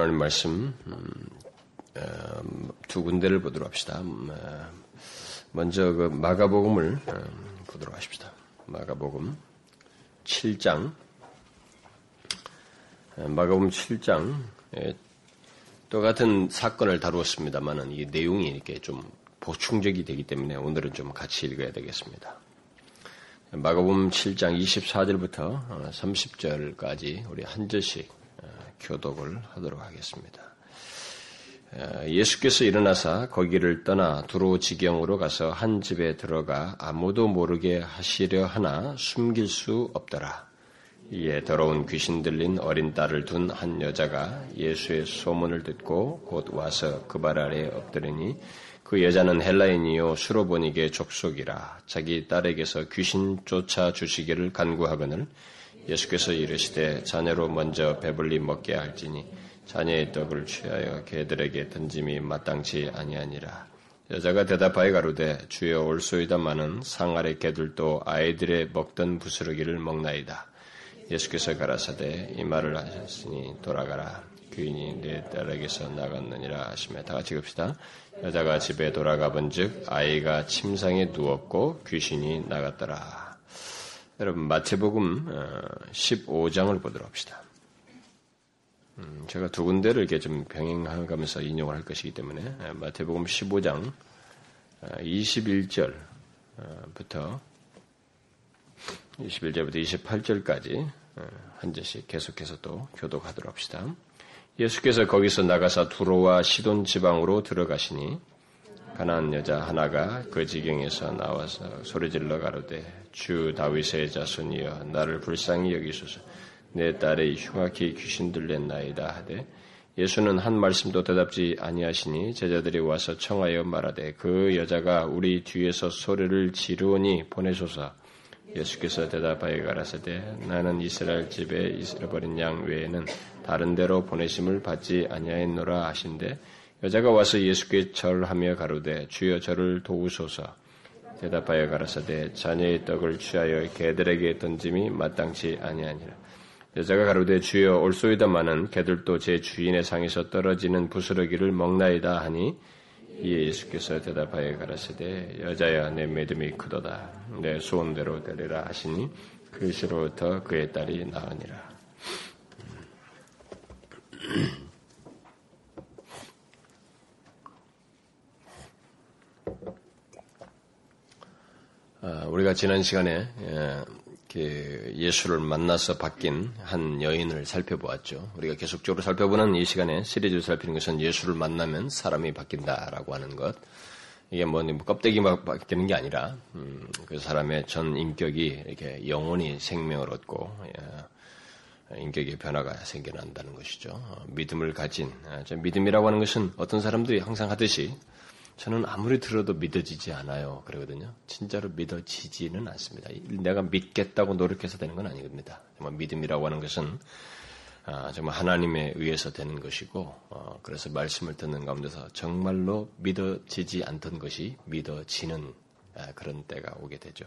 하나님 말씀 두 군데를 보도록 합시다. 먼저 그 마가복음을 보도록 하십시다. 마가복음 7장 마가복음 7장 똑같은 사건을 다루었습니다만은 이 내용이 이렇게 좀 보충적이 되기 때문에 오늘은 좀 같이 읽어야 되겠습니다. 마가복음 7장 24절부터 30절까지 우리 한 절씩 교독을 하도록 하겠습니다. 예수께서 일어나사 거기를 떠나 두로 지경으로 가서 한 집에 들어가 아무도 모르게 하시려 하나 숨길 수 없더라. 이에 더러운 귀신 들린 어린 딸을 둔 한 여자가 예수의 소문을 듣고 곧 와서 그 발 아래 엎드리니 그 여자는 헬라인이요 수로보니게 족속이라 자기 딸에게서 귀신 쫓아 주시기를 간구하거늘 예수께서 이르시되 자녀로 먼저 배불리 먹게 할지니 자녀의 떡을 취하여 개들에게 던짐이 마땅치 아니하니라. 여자가 대답하여 가로되 주여 올소이다마는 상아래 개들도 아이들의 먹던 부스러기를 먹나이다. 예수께서 가라사대 이 말을 하셨으니 돌아가라. 귀인이 내 딸에게서 나갔느니라 하시며 다 같이 읍시다. 여자가 집에 돌아가 본즉 아이가 침상에 누웠고 귀신이 나갔더라. 여러분 마태복음 15장을 어, 보도록 합시다. 음, 제가 두 군데를 이렇게 좀 병행하면서 인용을 할 것이기 때문에 어, 마태복음 15장 21절부터 어, 21절부터 28절까지 한 절씩 계속해서 또 교독하도록 합시다. 예수께서 거기서 나가서 두로와 시돈 지방으로 들어가시니 가난한 여자 하나가 그 지경에서 나와서 소리질러 가로되 주 다윗의 자손이여 나를 불쌍히 여기소서. 내 딸의 흉악히 귀신 들렸나이다 하되 예수는 한 말씀도 대답지 아니하시니 제자들이 와서 청하여 말하되 그 여자가 우리 뒤에서 소리를 지르오니 보내소서. 예수께서 대답하여 가라사대 나는 이스라엘 집에 잃어버린 양 외에는 다른 데로 보내심을 받지 아니하였노라 하신데 여자가 와서 예수께 절하며 가로되 주여 저를 도우소서 대답하여 가라사대 자녀의 떡을 취하여 개들에게 던짐이 마땅치 아니하니라. 여자가 가로되 주여 올소이다마는 개들도 제 주인의 상에서 떨어지는 부스러기를 먹나이다 하니 이에 예수께서 대답하여 가라사대 여자야 내 믿음이 크도다. 내 소원대로 되리라 하시니 그 시로부터 그의 딸이 나으니라. 어, 우리가 지난 시간에 예, 그 예수를 만나서 바뀐 한 여인을 살펴보았죠. 우리가 계속적으로 살펴보는 이 시간에 시리즈를 살피는 것은 예수를 만나면 사람이 바뀐다라고 하는 것. 이게 뭐 껍데기만 바뀌는 게 아니라 음, 그 사람의 전 인격이 이렇게 영원히 생명을 얻고 예, 인격의 변화가 생겨난다는 것이죠. 어, 믿음을 가진 아, 믿음이라고 하는 것은 어떤 사람들이 항상 하듯이 저는 아무리 들어도 믿어지지 않아요. 그러거든요. 진짜로 믿어지지는 않습니다. 내가 믿겠다고 노력해서 되는 건 아닙니다. 정말 믿음이라고 하는 것은 아, 정말 하나님에 의해서 되는 것이고 어, 그래서 말씀을 듣는 가운데서 정말로 믿어지지 않던 것이 믿어지는 아, 그런 때가 오게 되죠.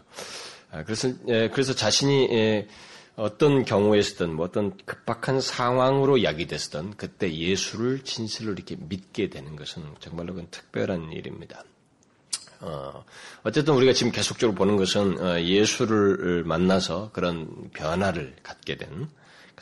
아, 그래서 예, 그래서 자신이 예, 어떤 경우에서든 뭐 어떤 급박한 상황으로 야기됐든 그때 예수를 진실로 이렇게 믿게 되는 것은 정말로 그 특별한 일입니다. 어, 어쨌든 우리가 지금 계속적으로 보는 것은 어, 예수를 만나서 그런 변화를 갖게 된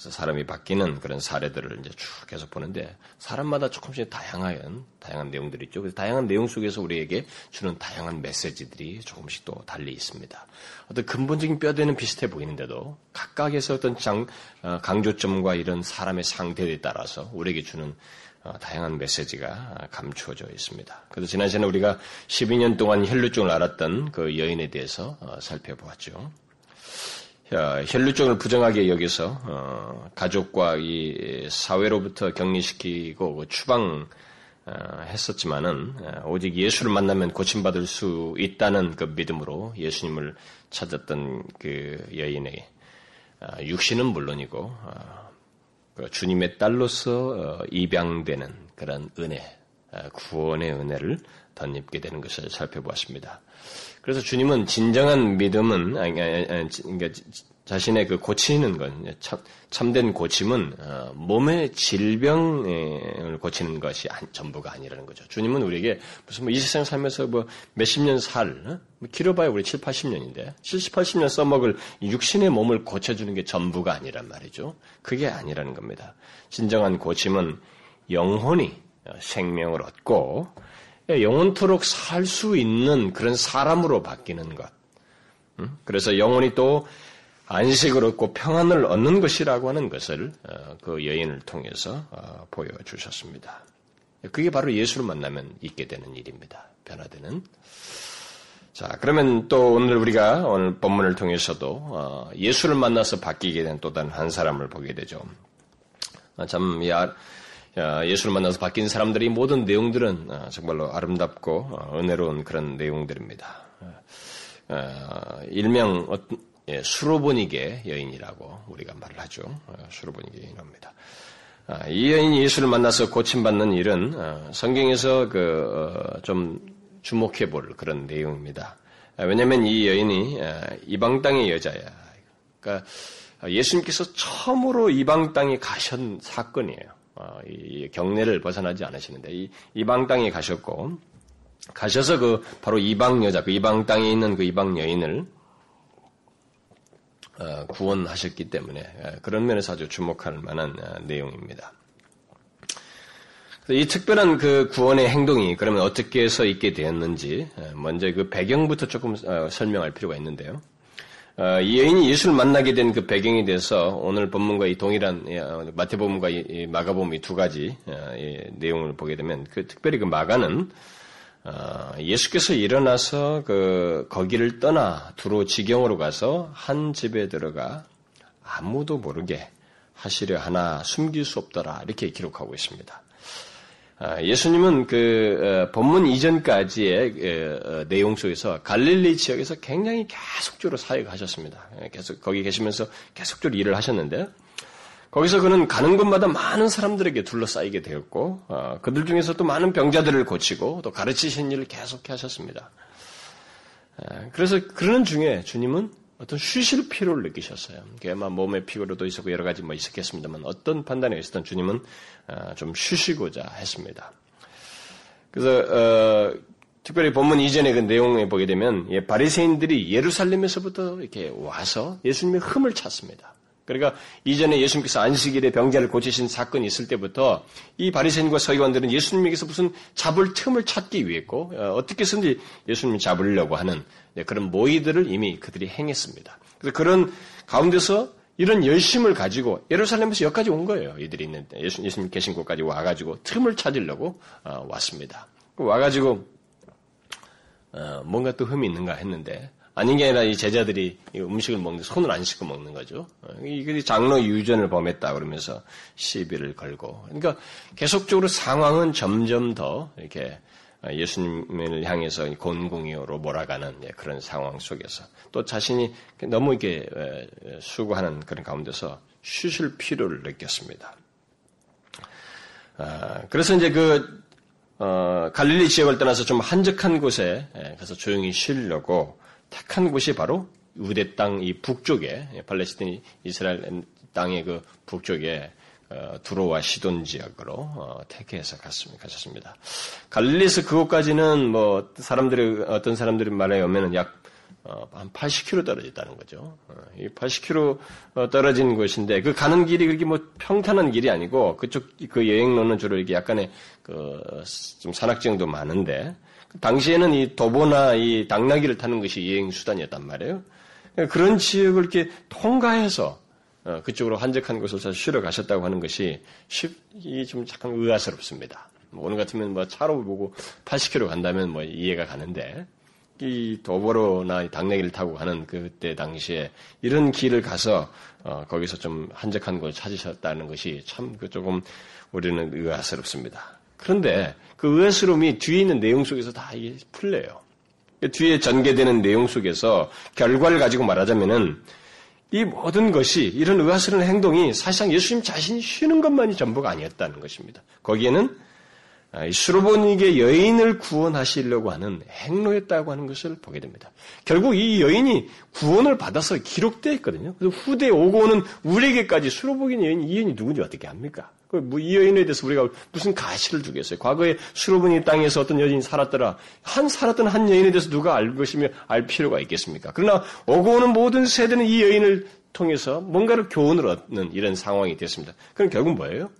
그래서 사람이 바뀌는 그런 사례들을 이제 쭉 계속 보는데 사람마다 조금씩 다양한 다양한 내용들이 있죠. 그래서 다양한 내용 속에서 우리에게 주는 다양한 메시지들이 조금씩 또 달리 있습니다. 어떤 근본적인 뼈대는 비슷해 보이는데도 각각에서 어떤 장, 어, 강조점과 이런 사람의 상태에 따라서 우리에게 주는 어, 다양한 메시지가 감추어져 있습니다. 그래서 지난 시간에 우리가 12년 동안 혈류증을 알았던 그 여인에 대해서 어, 살펴보았죠. 혈류증을 부정하게 여기서 어, 가족과 이 사회로부터 격리시키고 그 추방 어, 했었지만은 어, 오직 예수를 만나면 고침받을 수 있다는 그 믿음으로 예수님을 찾았던 그 여인의 육신은 물론이고 그 주님의 딸로서 입양되는 그런 은혜, 구원의 은혜를 덧입게 되는 것을 살펴보았습니다. 그래서 주님은 진정한 믿음은 그러니까 자신의 그 고치는 건 참, 참된 고침은 어, 몸의 질병을 고치는 것이 전부가 아니라는 거죠. 주님은 우리에게 무슨 뭐 이 세상 살면서 뭐 몇십 년 살, 어? 뭐 길어봐야 우리 7, 80년인데 70, 80년 써먹을 육신의 몸을 고쳐주는 게 전부가 아니란 말이죠. 그게 아니라는 겁니다. 진정한 고침은 영혼이 생명을 얻고 영원토록 살 수 있는 그런 사람으로 바뀌는 것. 그래서 영혼이 또 안식을 얻고 평안을 얻는 것이라고 하는 것을 어, 그 여인을 통해서 어, 보여주셨습니다. 그게 바로 예수를 만나면 있게 되는 일입니다. 변화되는. 자, 그러면 또 오늘 우리가 오늘 본문을 통해서도 어, 예수를 만나서 바뀌게 된 또 다른 한 사람을 보게 되죠. 참, 야, 예수를 만나서 바뀐 사람들이 모든 내용들은 정말로 아름답고 은혜로운 그런 내용들입니다. 일명 예, 수로보니게 여인이라고 우리가 말을 하죠. 어, 수로보니게 여인입니다. 아, 이 여인이 예수를 만나서 고침받는 일은 어, 성경에서 그좀 어, 주목해 볼 그런 내용입니다. 아, 왜냐하면 이 여인이 이방 땅의 여자야. 그러니까 예수님께서 처음으로 이방 땅에 가신 사건이에요. 이 경례를 벗어나지 않으시는데 이 이방 땅에 가셨고 가셔서 그 바로 이방 여자, 그 이방 땅에 있는 그 이방 여인을 어, 구원하셨기 때문에 어, 그런 면에서 아주 주목할 만한 어, 내용입니다. 이 특별한 그 구원의 행동이 그러면 어떻게 해서 있게 되었는지 먼저 그 배경부터 조금 설명할 필요가 있는데요. 이 여인이 예수를 만나게 된 그 배경에 대해서 오늘 본문과 이 동일한 마태복음과 마가복음 이 두 가지 내용을 보게 되면 그 특별히 그 마가는 어, 예수께서 일어나서 그 거기를 떠나 두로 지경으로 가서 한 집에 들어가 아무도 모르게 하시려 하나 숨길 수 없더라 이렇게 기록하고 있습니다. 아, 예수님은 그 어, 본문 이전까지의 어, 내용 속에서 갈릴리 지역에서 굉장히 계속적으로 사역하셨습니다. 계속 거기 계시면서 계속적으로 일을 하셨는데 거기서 그는 가는 곳마다 많은 사람들에게 둘러싸이게 되었고 어, 그들 중에서 또 많은 병자들을 고치고 또 가르치신 일을 계속해 하셨습니다. 에, 그래서 그러는 중에 주님은 어떤 쉬실 필요를 느끼셨어요. 그게막 몸의 피로도 있었고 여러 가지 뭐 있었겠습니다만 어떤 판단에 있었던 주님은 어, 좀 쉬시고자 했습니다. 그래서 어, 특별히 본문 이전의 그 내용에 보게 되면 예, 바리새인들이 예루살렘에서부터 이렇게 와서 예수님의 흠을 찾습니다. 그러니까 이전에 예수님께서 안식일에 병자를 고치신 사건이 있을 때부터 이 바리새인과 서기관들은 예수님에게서 무슨 잡을 틈을 찾기 위했고 어, 어떻게 든지 예수님을 잡으려고 하는 네, 그런 모의들을 이미 그들이 행했습니다. 그래서 그런 가운데서 이런 열심을 가지고 예루살렘에서 여기까지 온 거예요. 이들이 있는 예수, 예수님 계신 곳까지 와가지고 틈을 찾으려고 어, 왔습니다. 와가지고 어, 뭔가 또 흠이 있는가 했는데 아닌 게 아니라 이 제자들이 음식을 먹는데 손을 안 씻고 먹는 거죠. 이게 장로 유전을 범했다 그러면서 시비를 걸고. 그러니까 계속적으로 상황은 점점 더 이렇게 예수님을 향해서 곤궁이로 몰아가는 예, 그런 상황 속에서 또 자신이 너무 이렇게 수고하는 그런 가운데서 쉬실 필요를 느꼈습니다. 아, 그래서 이제 그 어, 갈릴리 지역을 떠나서 좀 한적한 곳에 예, 가서 조용히 쉬려고 택한 곳이 바로 우대 땅 이 북쪽에 팔레스틴 이스라엘 땅의 그 북쪽에 어, 두로와 시돈 지역으로 어, 택해서 갔습니다. 가셨습니다. 갈릴리에서 그곳까지는 뭐 사람들이 어떤 사람들이 말해 오면은 약 한 어, 80km 떨어졌다는 거죠. 어, 이 80km 어, 떨어진 곳인데 그 가는 길이 그렇게 뭐 평탄한 길이 아니고 그쪽 그 여행로는 주로 이렇게 약간의 그 좀 산악지형도 많은데 당시에는 이 도보나 이 당나귀를 타는 것이 여행 수단이었단 말이에요. 그런 지역을 이렇게 통과해서 어, 그쪽으로 한적한 곳을 쉬러 가셨다고 하는 것이 쉽이 좀 잠깐 의아스럽습니다. 뭐 오늘 같으면 뭐 차로 보고 80km 간다면 뭐 이해가 가는데 이 도보로나 당나귀를 타고 가는 그때 당시에 이런 길을 가서 어, 거기서 좀 한적한 곳을 찾으셨다는 것이 참 그 조금 우리는 의아스럽습니다. 그런데 그 의아스러움이 뒤에 있는 내용 속에서 다 이게 풀려요. 그 뒤에 전개되는 내용 속에서 결과를 가지고 말하자면은 이 모든 것이 이런 의아스러운 행동이 사실상 예수님 자신이 쉬는 것만이 전부가 아니었다는 것입니다. 거기에는 아, 수로보니게 여인을 구원하시려고 하는 행로였다고 하는 것을 보게 됩니다. 결국 이 여인이 구원을 받아서 기록되어 있거든요. 그래서 후대에 오고 오는 우리에게까지 수로보니 여인, 이 여인이 누군지 어떻게 합니까? 그뭐이 여인에 대해서 우리가 무슨 가시를 주겠어요? 과거에 수로보니 땅에서 어떤 여인이 살았더라. 한 살았던 한 여인에 대해서 누가 알 것이며 알 필요가 있겠습니까? 그러나 오고 오는 모든 세대는 이 여인을 통해서 뭔가를 교훈을 얻는 이런 상황이 됐습니다. 그럼 결국 뭐예요?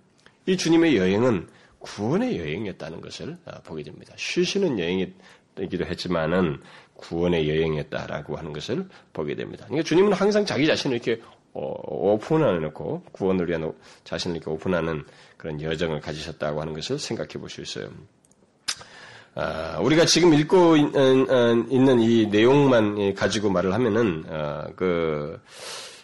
이 주님의 여행은 구원의 여행이었다는 것을 아, 보게 됩니다. 쉬시는 여행이기도 했지만은 구원의 여행이었다라고 하는 것을 보게 됩니다. 그러니까 주님은 항상 자기 자신을 이렇게 어, 오픈해 놓고 구원을 위한 자신을 이렇게 오픈하는 그런 여정을 가지셨다고 하는 것을 생각해 볼 수 있어요. 아, 우리가 지금 읽고 있는 이 내용만 가지고 말을 하면은 어, 그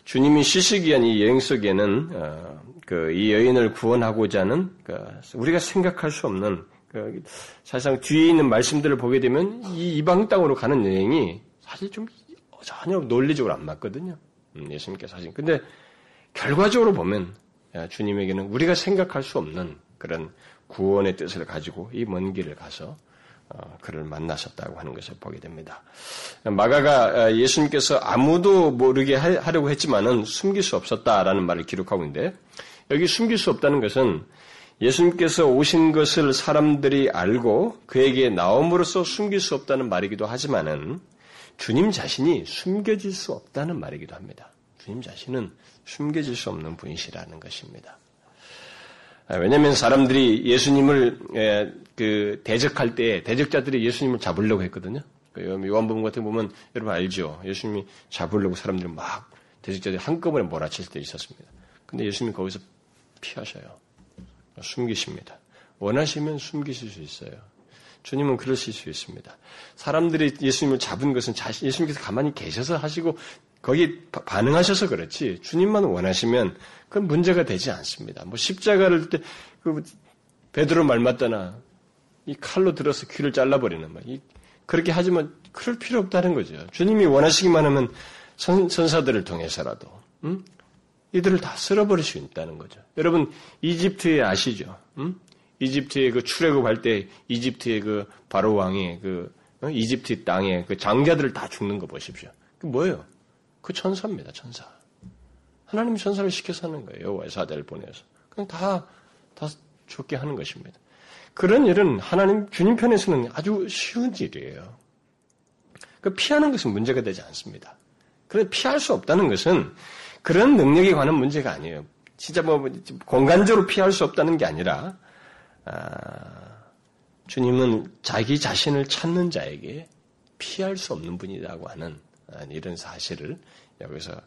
주님이 쉬시기 위한 이 여행 속에는 어, 그 이 여인을 구원하고자 하는 그 우리가 생각할 수 없는 그 사실상 뒤에 있는 말씀들을 보게 되면 이 이방 땅으로 가는 여행이 사실 좀 전혀 논리적으로 안 맞거든요. 음, 예수님께서 하신. 근데 결과적으로 보면 주님에게는 우리가 생각할 수 없는 그런 구원의 뜻을 가지고 이 먼 길을 가서 어, 그를 만나셨다고 하는 것을 보게 됩니다. 마가가 어, 예수님께서 아무도 모르게 하려고 했지만은 숨길 수 없었다라는 말을 기록하고 있는데 여기 숨길 수 없다는 것은 예수님께서 오신 것을 사람들이 알고 그에게 나옴으로써 숨길 수 없다는 말이기도 하지만은 주님 자신이 숨겨질 수 없다는 말이기도 합니다. 주님 자신은 숨겨질 수 없는 분이시라는 것입니다. 아, 왜냐하면 사람들이 예수님을 그 대적할 때 대적자들이 예수님을 잡으려고 했거든요. 그 요한복음 같은 거 보면 여러분 알죠? 예수님이 잡으려고 사람들이 막 대적자들이 한꺼번에 몰아칠 때 있었습니다. 근데 예수님이 거기서 피하셔요. 숨기십니다. 원하시면 숨기실 수 있어요. 주님은 그러실 수 있습니다. 사람들이 예수님을 잡은 것은 예수님께서 가만히 계셔서 하시고 거기 반응하셔서 그렇지 주님만 원하시면 그건 문제가 되지 않습니다. 뭐 십자가를 때 그 베드로 말 맞다나 이 칼로 들어서 귀를 잘라버리는 말. 이 그렇게 하지만 그럴 필요 없다는 거죠. 주님이 원하시기만 하면 선, 사들을 통해서라도 음? 이들을 다 쓸어버릴 수 있다는 거죠. 여러분 이집트에 아시죠? 음? 이집트에 그 출애굽할 때 이집트의 그 바로 왕이 그 어? 이집트 땅에 그 장자들을 다 죽는 거 보십시오. 그 뭐예요? 그 천사입니다, 천사. 하나님이 천사를 시켜서 하는 거예요. 사자를 보내서. 그냥 다, 다 죽게 하는 것입니다. 그런 일은 하나님, 주님 편에서는 아주 쉬운 일이에요. 그 피하는 것은 문제가 되지 않습니다. 그런데 피할 수 없다는 것은 그런 능력에 관한 문제가 아니에요. 진짜 뭐 공간적으로 피할 수 없다는 게 아니라 아, 주님은 자기 자신을 찾는 자에게 피할 수 없는 분이라고 하는 아, 이런 사실을 여기서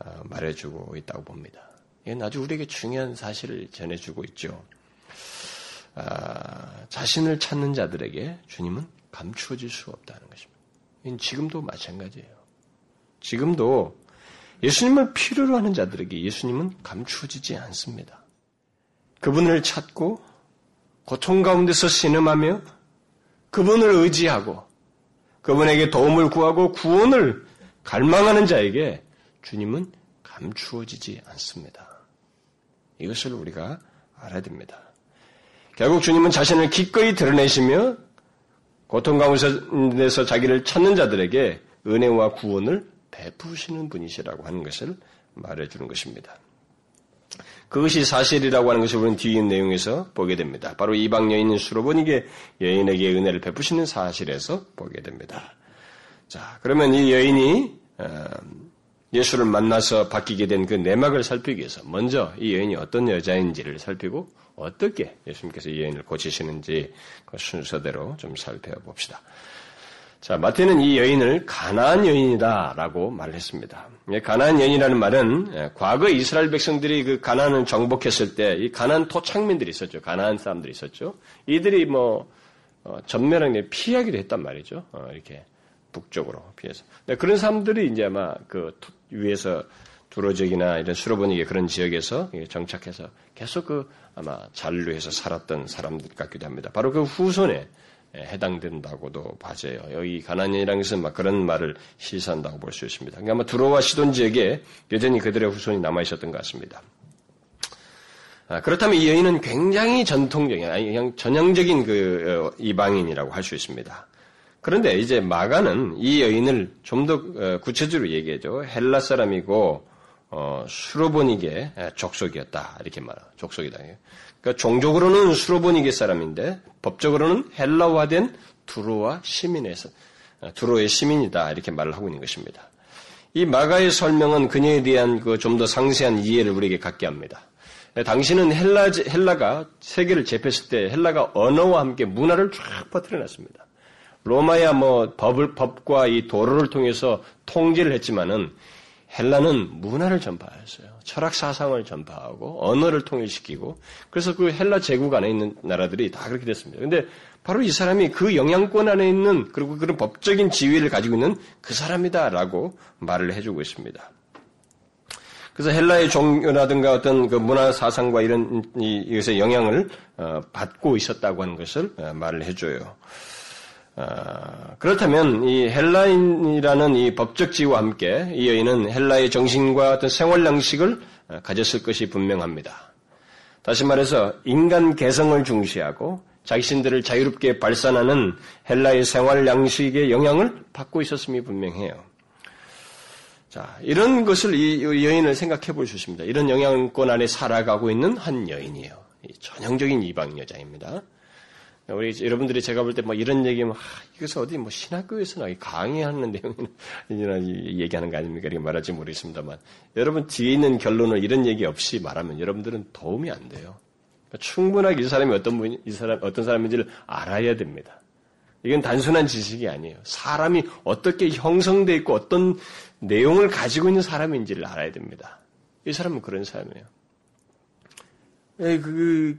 어, 말해주고 있다고 봅니다. 이건 아주 우리에게 중요한 사실을 전해주고 있죠. 아, 자신을 찾는 자들에게 주님은 감추어질 수 없다는 것입니다. 지금도 마찬가지예요. 지금도 예수님을 필요로 하는 자들에게 예수님은 감추어지지 않습니다. 그분을 찾고 고통 가운데서 신음하며 그분을 의지하고 그분에게 도움을 구하고 구원을 갈망하는 자에게 주님은 감추어지지 않습니다. 이것을 우리가 알아야 됩니다. 결국 주님은 자신을 기꺼이 드러내시며 고통 가운데서 자기를 찾는 자들에게 은혜와 구원을 베푸시는 분이시라고 하는 것을 말해주는 것입니다. 그것이 사실이라고 하는 것을 우리는 뒤에 내용에서 보게 됩니다. 바로 이방 여인인 수로보니게 여인에게 은혜를 베푸시는 사실에서 보게 됩니다. 자, 그러면 이 여인이 어, 예수를 만나서 바뀌게 된 그 내막을 살피기 위해서 먼저 이 여인이 어떤 여자인지를 살피고 어떻게 예수님께서 이 여인을 고치시는지 그 순서대로 좀 살펴봅시다. 자, 마태는 이 여인을 가나안 여인이다라고 말을 했습니다. 가나안 여인이라는 말은 예, 과거 이스라엘 백성들이 그 가나안을 정복했을 때 이 가나안 토착민들이 있었죠. 가나안 사람들이 있었죠. 이들이 뭐 어, 전멸하게 피하기도 했단 말이죠. 어, 이렇게 북쪽으로 피해서. 네, 그런 사람들이 이제 아마 그 위에서 두로적이나 이런 수로보니게 그런 지역에서 정착해서 계속 그 아마 잔류해서 살았던 사람들 같기도 합니다. 바로 그 후손에 해당된다고도 봐져요. 여기 가난이라는 것은 막 그런 말을 시사한다고 볼 수 있습니다. 그러니까 아마 두로와 시돈 지역에 여전히 그들의 후손이 남아 있었던 것 같습니다. 아, 그렇다면 이 여인은 굉장히 전통적인, 아니, 그냥 전형적인 그 어, 이방인이라고 할 수 있습니다. 그런데 이제 마가는 이 여인을 좀더 어, 구체적으로 얘기해죠. 헬라 사람이고 어, 수로보니게 족속이었다 이렇게 말하. 족속이다. 그러니까 종족으로는 수로보니게 사람인데 법적으로는 헬라화된 두로와 시민에서 두로의 시민이다 이렇게 말을 하고 있는 것입니다. 이 마가의 설명은 그녀에 대한 그 좀 더 상세한 이해를 우리에게 갖게 합니다. 당신은 헬라, 헬라가 세계를 제패했을 때 헬라가 언어와 함께 문화를 쫙 퍼뜨려놨습니다. 로마야 뭐 법을, 법과 이 도로를 통해서 통제를 했지만은 헬라는 문화를 전파했어요. 철학 사상을 전파하고 언어를 통일시키고 그래서 그 헬라 제국 안에 있는 나라들이 다 그렇게 됐습니다. 근데 바로 이 사람이 그 영향권 안에 있는 그리고 그런 법적인 지위를 가지고 있는 그 사람이다라고 말을 해주고 있습니다. 그래서 헬라의 종교라든가 어떤 그 문화 사상과 이런 이것의 영향을 어, 받고 있었다고 하는 것을 어, 말을 해줘요. 어, 그렇다면 이 헬라인이라는 이 법적 지위와 함께 이 여인은 헬라의 정신과 어떤 생활 양식을 가졌을 것이 분명합니다. 다시 말해서 인간 개성을 중시하고 자신들을 자유롭게 발산하는 헬라의 생활 양식의 영향을 받고 있었음이 분명해요. 자, 이런 것을 이 여인을 생각해 볼 수 있습니다. 이런 영향권 안에 살아가고 있는 한 여인이에요. 전형적인 이방 여자입니다. 우리 여러분들이 제가 볼때뭐 이런 얘기면 아, 이것은 어디 뭐 신학교에서나 강의하는 내용이나 얘기하는 거 아닙니까? 이렇게 말할지 모르겠습니다만 여러분 뒤에 있는 결론을 이런 얘기 없이 말하면 여러분들은 도움이 안 돼요. 그러니까 충분하게 이 사람이 어떤 분, 이 사람 어떤 사람인지를 알아야 됩니다. 이건 단순한 지식이 아니에요. 사람이 어떻게 형성되어 있고 어떤 내용을 가지고 있는 사람인지를 알아야 됩니다. 이 사람은 그런 사람이에요. 그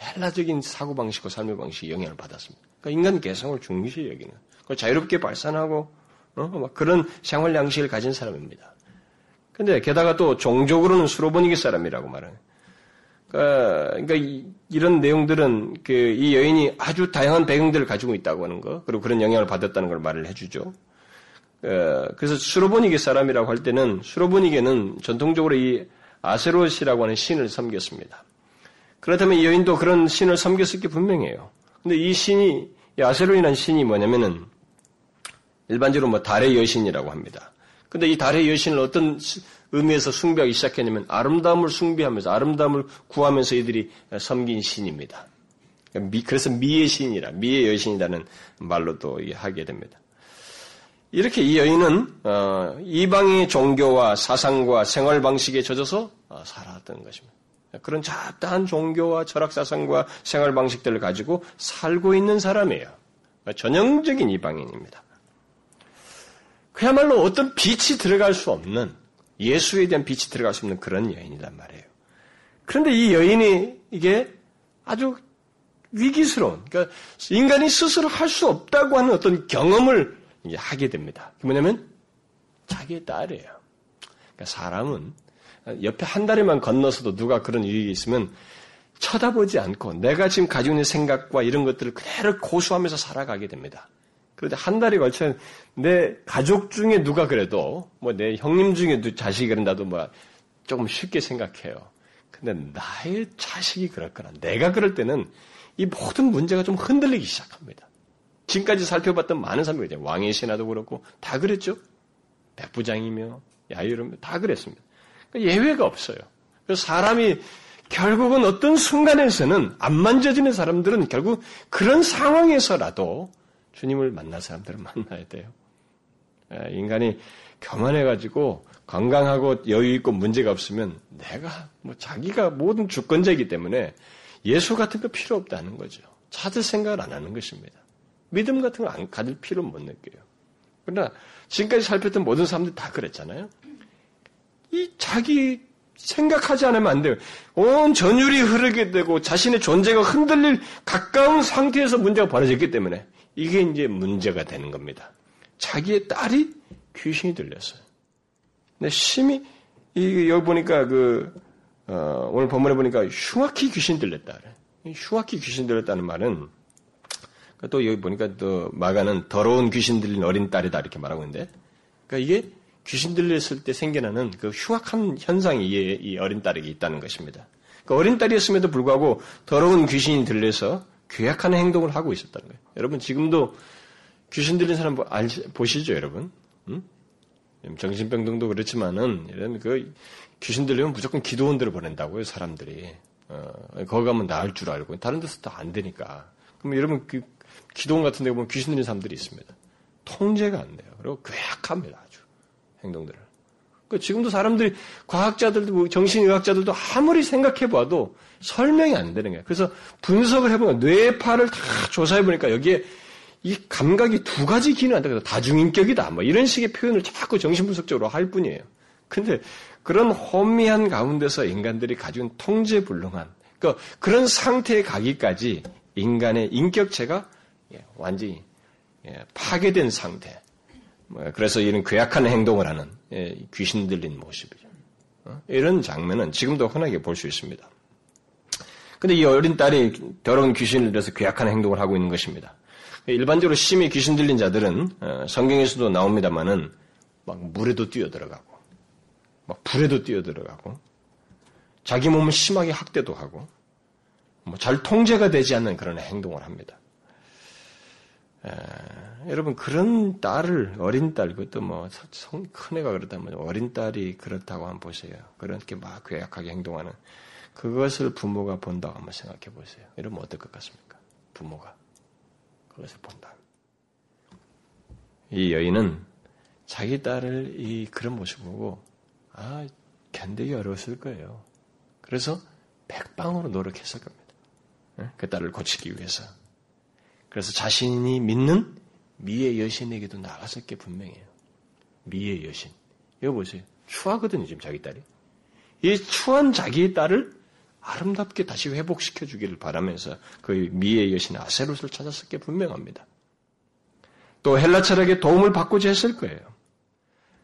헬라적인 사고방식과 삶의 방식이 영향을 받았습니다. 그러니까 인간 개성을 중시 여기는, 자유롭게 발산하고, 어? 막 그런 생활 양식을 가진 사람입니다. 근데 게다가 또 종족으로는 수로보니기 사람이라고 말하는. 그러니까, 그러니까 이, 런 내용들은 그 이 여인이 아주 다양한 배경들을 가지고 있다고 하는 거, 그리고 그런 영향을 받았다는 걸 말을 해주죠. 어, 그래서 수로보니게 사람이라고 할 때는 수로보니게는 전통적으로 이 아세롯이라고 하는 신을 섬겼습니다. 그렇다면 이 여인도 그런 신을 섬겼을 게 분명해요. 근데 이 신이, 이 아세로이라는 신이 뭐냐면은 일반적으로 뭐 달의 여신이라고 합니다. 근데 이 달의 여신을 어떤 의미에서 숭배하기 시작했냐면 아름다움을 숭배하면서 아름다움을 구하면서 이들이 섬긴 신입니다. 그래서 미의 신이라, 미의 여신이라는 말로도 하게 됩니다. 이렇게 이 여인은 어, 이방의 종교와 사상과 생활 방식에 젖어서 어, 살아왔던 것입니다. 그런 잡다한 종교와 철학 사상과 생활 방식들을 가지고 살고 있는 사람이에요. 전형적인 이방인입니다. 그야말로 어떤 빛이 들어갈 수 없는 예수에 대한 빛이 들어갈 수 없는 그런 여인이란 말이에요. 그런데 이 여인이 이게 아주 위기스러운, 그러니까 인간이 스스로 할 수 없다고 하는 어떤 경험을 하게 됩니다. 그 뭐냐면 자기의 딸이에요. 그러니까 사람은 옆에 한 다리만 건너서도 누가 그런 일이 있으면 쳐다보지 않고 내가 지금 가지고 있는 생각과 이런 것들을 그대로 고수하면서 살아가게 됩니다. 그런데 한 달이 걸쳐 내 가족 중에 누가 그래도 뭐 내 형님 중에 자식이 그런다도 뭐 조금 쉽게 생각해요. 근데 나의 자식이 그럴 거나 내가 그럴 때는 이 모든 문제가 좀 흔들리기 시작합니다. 지금까지 살펴봤던 많은 사람들이 왕의 신하도 그렇고 다 그랬죠. 백부장이며 야유르며 다 그랬습니다. 예외가 없어요. 사람이 결국은 어떤 순간에서는 안 만져지는 사람들은 결국 그런 상황에서라도 주님을 만날 사람들을 만나야 돼요. 예, 인간이 교만해가지고 건강하고 여유있고 문제가 없으면 내가 뭐 자기가 모든 주권자이기 때문에 예수 같은 거 필요 없다는 거죠. 찾을 생각을 안 하는 것입니다. 믿음 같은 거 안 가질 필요 못 느껴요. 그러나 지금까지 살폈던 모든 사람들 다 그랬잖아요. 이 자기 생각하지 않으면 안 돼요. 온 전율이 흐르게 되고 자신의 존재가 흔들릴 가까운 상태에서 문제가 벌어졌기 때문에 이게 이제 문제가 되는 겁니다. 자기의 딸이 귀신이 들렸어요. 근데 심히 이 여기 보니까 그 어, 오늘 본문에 보니까 흉악히 귀신 들렸다. 흉악히 귀신 들렸다는 말은 또 여기 보니까 또 마가는 더러운 귀신 들린 어린 딸이다 이렇게 말하고 있는데 그러니까 이게 귀신 들렸을 때 생겨나는 그 흉악한 현상이 이 어린 딸에게 있다는 것입니다. 그러니까 어린 딸이었음에도 불구하고 더러운 귀신이 들려서 괴악하는 행동을 하고 있었다는 거예요. 여러분 지금도 귀신 들린 사람 알, 보시죠, 여러분? 응? 정신병동도 그렇지만은 이런 그 귀신 들리면 무조건 기도원들을 보낸다고요, 사람들이. 어, 거기 가면 나을 줄 알고 다른 데서 또안 되니까. 그럼 여러분 그 기도원 같은 데 보면 귀신 들린 사람들이 있습니다. 통제가 안 돼요. 그리고 괴악합니다, 행동들을. 그 지금도 사람들이 과학자들도 뭐 정신의학자들도 아무리 생각해 봐도 설명이 안 되는 거예요. 그래서 분석을 해보면 뇌파를 다 조사해 보니까 여기에 이 감각이 두 가지 기능을 한다. 그래서 다중인격이다. 뭐 이런 식의 표현을 자꾸 정신분석적으로 할 뿐이에요. 근데 그런 혼미한 가운데서 인간들이 가진 통제불능한 그러니까 그런 상태에 가기까지 인간의 인격체가 예, 완전히 예, 파괴된 상태. 뭐, 그래서 이런 괴악한 행동을 하는 예, 귀신 들린 모습이죠. 어? 이런 장면은 지금도 흔하게 볼 수 있습니다. 근데 이 어린 딸이 더러운 귀신을 들여서 괴악한 행동을 하고 있는 것입니다. 일반적으로 심히 귀신 들린 자들은 어, 성경에서도 나옵니다만은 막 물에도 뛰어들어가고 막 불에도 뛰어들어가고 자기 몸을 심하게 학대도 하고 뭐 잘 통제가 되지 않는 그런 행동을 합니다. 에, 여러분 그런 딸을 어린 딸 그것도 뭐큰 애가 그렇다면 어린 딸이 그렇다고 한번 보세요. 그렇게 막 괴약하게 행동하는 그것을 부모가 본다고 한번 생각해 보세요. 이러면 어떨 것 같습니까? 부모가 그것을 본다. 이 여인은 자기 딸을 이 그런 모습 보고 아 견디기 어려웠을 거예요. 그래서 백방으로 노력했을 겁니다. 그 딸을 고치기 위해서. 그래서 자신이 믿는 미의 여신에게도 나갔을 게 분명해요. 미의 여신. 이거 보세요. 추하거든요, 지금 자기 딸이. 이 추한 자기의 딸을 아름답게 다시 회복시켜 주기를 바라면서 그 미의 여신 아세롯을 찾았을 게 분명합니다. 또 헬라 철학의 도움을 받고자 했을 거예요.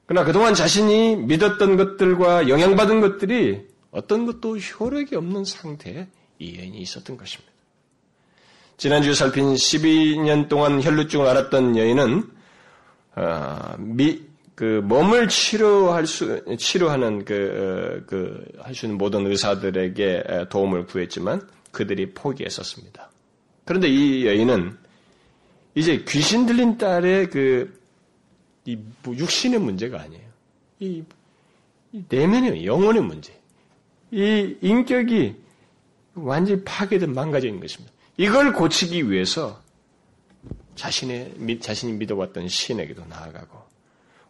그러나 그동안 자신이 믿었던 것들과 영향받은 것들이 어떤 것도 효력이 없는 상태에 이 여인이 있었던 것입니다. 지난주에 살핀 12년 동안 혈루증을 앓았던 여인은 어, 미, 그 몸을 치료할 수 치료하는 그 그 할 수 있는 모든 의사들에게 도움을 구했지만 그들이 포기했었습니다. 그런데 이 여인은 이제 귀신 들린 딸의 그이 뭐 육신의 문제가 아니에요. 이, 이 내면의 영혼의 문제. 이 인격이 완전히 파괴된 있는 것입니다. 이걸 고치기 위해서 자신의, 자신이 믿어왔던 신에게도 나아가고,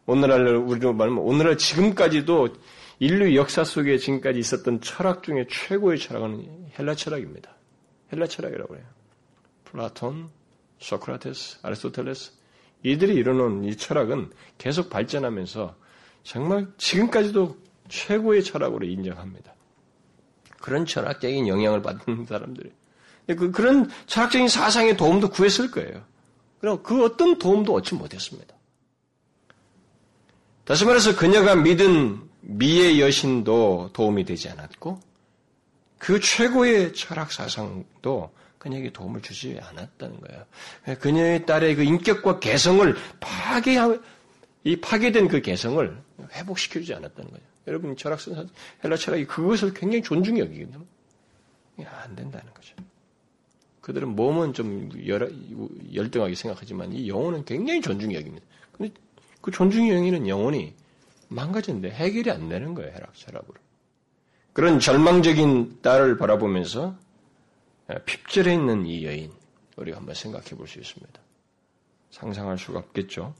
오늘날, 우리로 말하면 오늘날 지금까지도 인류 역사 속에 지금까지 있었던 철학 중에 최고의 철학은 헬라 철학입니다. 헬라 철학이라고 해요. 플라톤, 소크라테스, 아리스토텔레스, 이들이 이뤄놓은 이 철학은 계속 발전하면서 정말 지금까지도 최고의 철학으로 인정합니다. 그런 철학적인 영향을 받는 사람들이 그, 그런 철학적인 사상의 도움도 구했을 거예요. 그럼 그 어떤 도움도 얻지 못했습니다. 다시 말해서 그녀가 믿은 미의 여신도 도움이 되지 않았고 그 최고의 철학 사상도 그녀에게 도움을 주지 않았다는 거예요. 그녀의 딸의 그 인격과 개성을 파괴, 이 파괴된 그 개성을 회복시켜주지 않았다는 거예요. 여러분 철학 선 헬라 철학이 그것을 굉장히 존중히 여기거든요. 안 된다는 거죠. 그들은 몸은 좀 열, 열등하게 생각하지만 이 영혼은 굉장히 존중이 여깁니다. 근데 그 존중이 여기는 영혼이 망가졌는데 해결이 안 되는 거예요, 혈락, 혈압으로. 그런 절망적인 딸을 바라보면서 핍절해 있는 이 여인, 우리가 한번 생각해 볼 수 있습니다. 상상할 수가 없겠죠.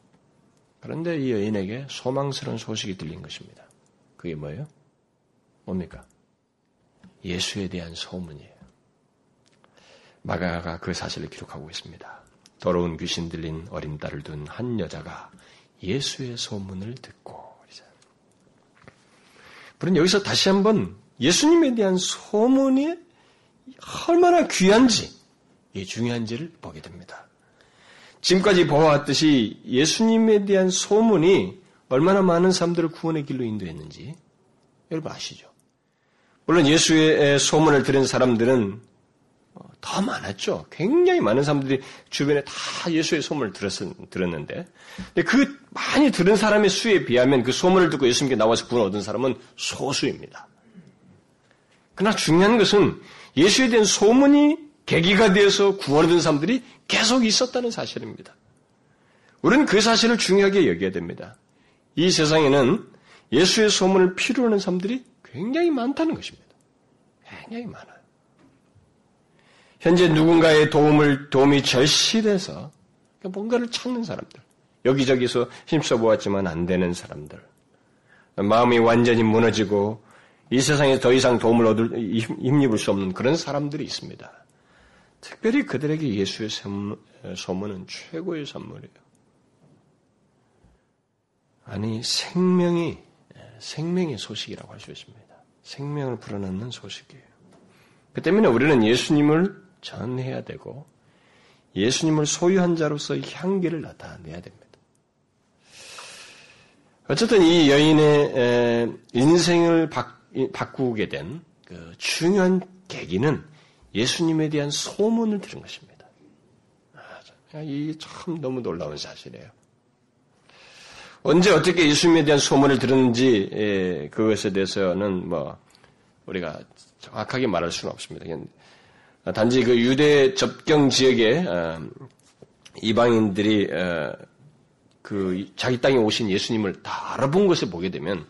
그런데 이 여인에게 소망스러운 소식이 들린 것입니다. 그게 뭐예요? 뭡니까? 예수에 대한 소문이에요. 마가가 그 사실을 기록하고 있습니다. 더러운 귀신 들린 어린 딸을 둔 한 여자가 예수의 소문을 듣고 그런 여기서 다시 한번 예수님에 대한 소문이 얼마나 귀한지, 중요한지를 보게 됩니다. 지금까지 보아왔듯이 예수님에 대한 소문이 얼마나 많은 사람들을 구원의 길로 인도했는지 여러분 아시죠? 물론 예수의 소문을 들은 사람들은 더 많았죠. 굉장히 많은 사람들이 주변에 다 예수의 소문을 들었, 들었는데, 근데 그 많이 들은 사람의 수에 비하면 그 소문을 듣고 예수님께 나와서 구원 얻은 사람은 소수입니다. 그러나 중요한 것은 예수에 대한 소문이 계기가 되어서 구원받은 사람들이 계속 있었다는 사실입니다. 우리는 그 사실을 중요하게 여겨야 됩니다. 이 세상에는 예수의 소문을 필요로 하는 사람들이 굉장히 많다는 것입니다. 굉장히 많아요. 현재 누군가의 도움을, 도움이 절실해서 뭔가를 찾는 사람들. 여기저기서 힘써 보았지만 안 되는 사람들. 마음이 완전히 무너지고 이 세상에 더 이상 도움을 얻을, 힘입을 수 없는 그런 사람들이 있습니다. 특별히 그들에게 예수의 소문은 최고의 선물이에요. 아니, 생명이, 생명의 소식이라고 할 수 있습니다. 생명을 불어넣는 소식이에요. 그 때문에 우리는 예수님을 전해야 되고, 예수님을 소유한 자로서 향기를 나타내야 됩니다. 어쨌든 이 여인의 인생을 바꾸게 된 그 중요한 계기는 예수님에 대한 소문을 들은 것입니다. 아, 이게 참 너무 놀라운 사실이에요. 언제 어떻게 예수님에 대한 소문을 들었는지 예, 그것에 대해서는 뭐 우리가 정확하게 말할 수는 없습니다. 단지 그 유대 접경 지역에 어, 이방인들이 어, 그 자기 땅에 오신 예수님을 다 알아본 것을 보게 되면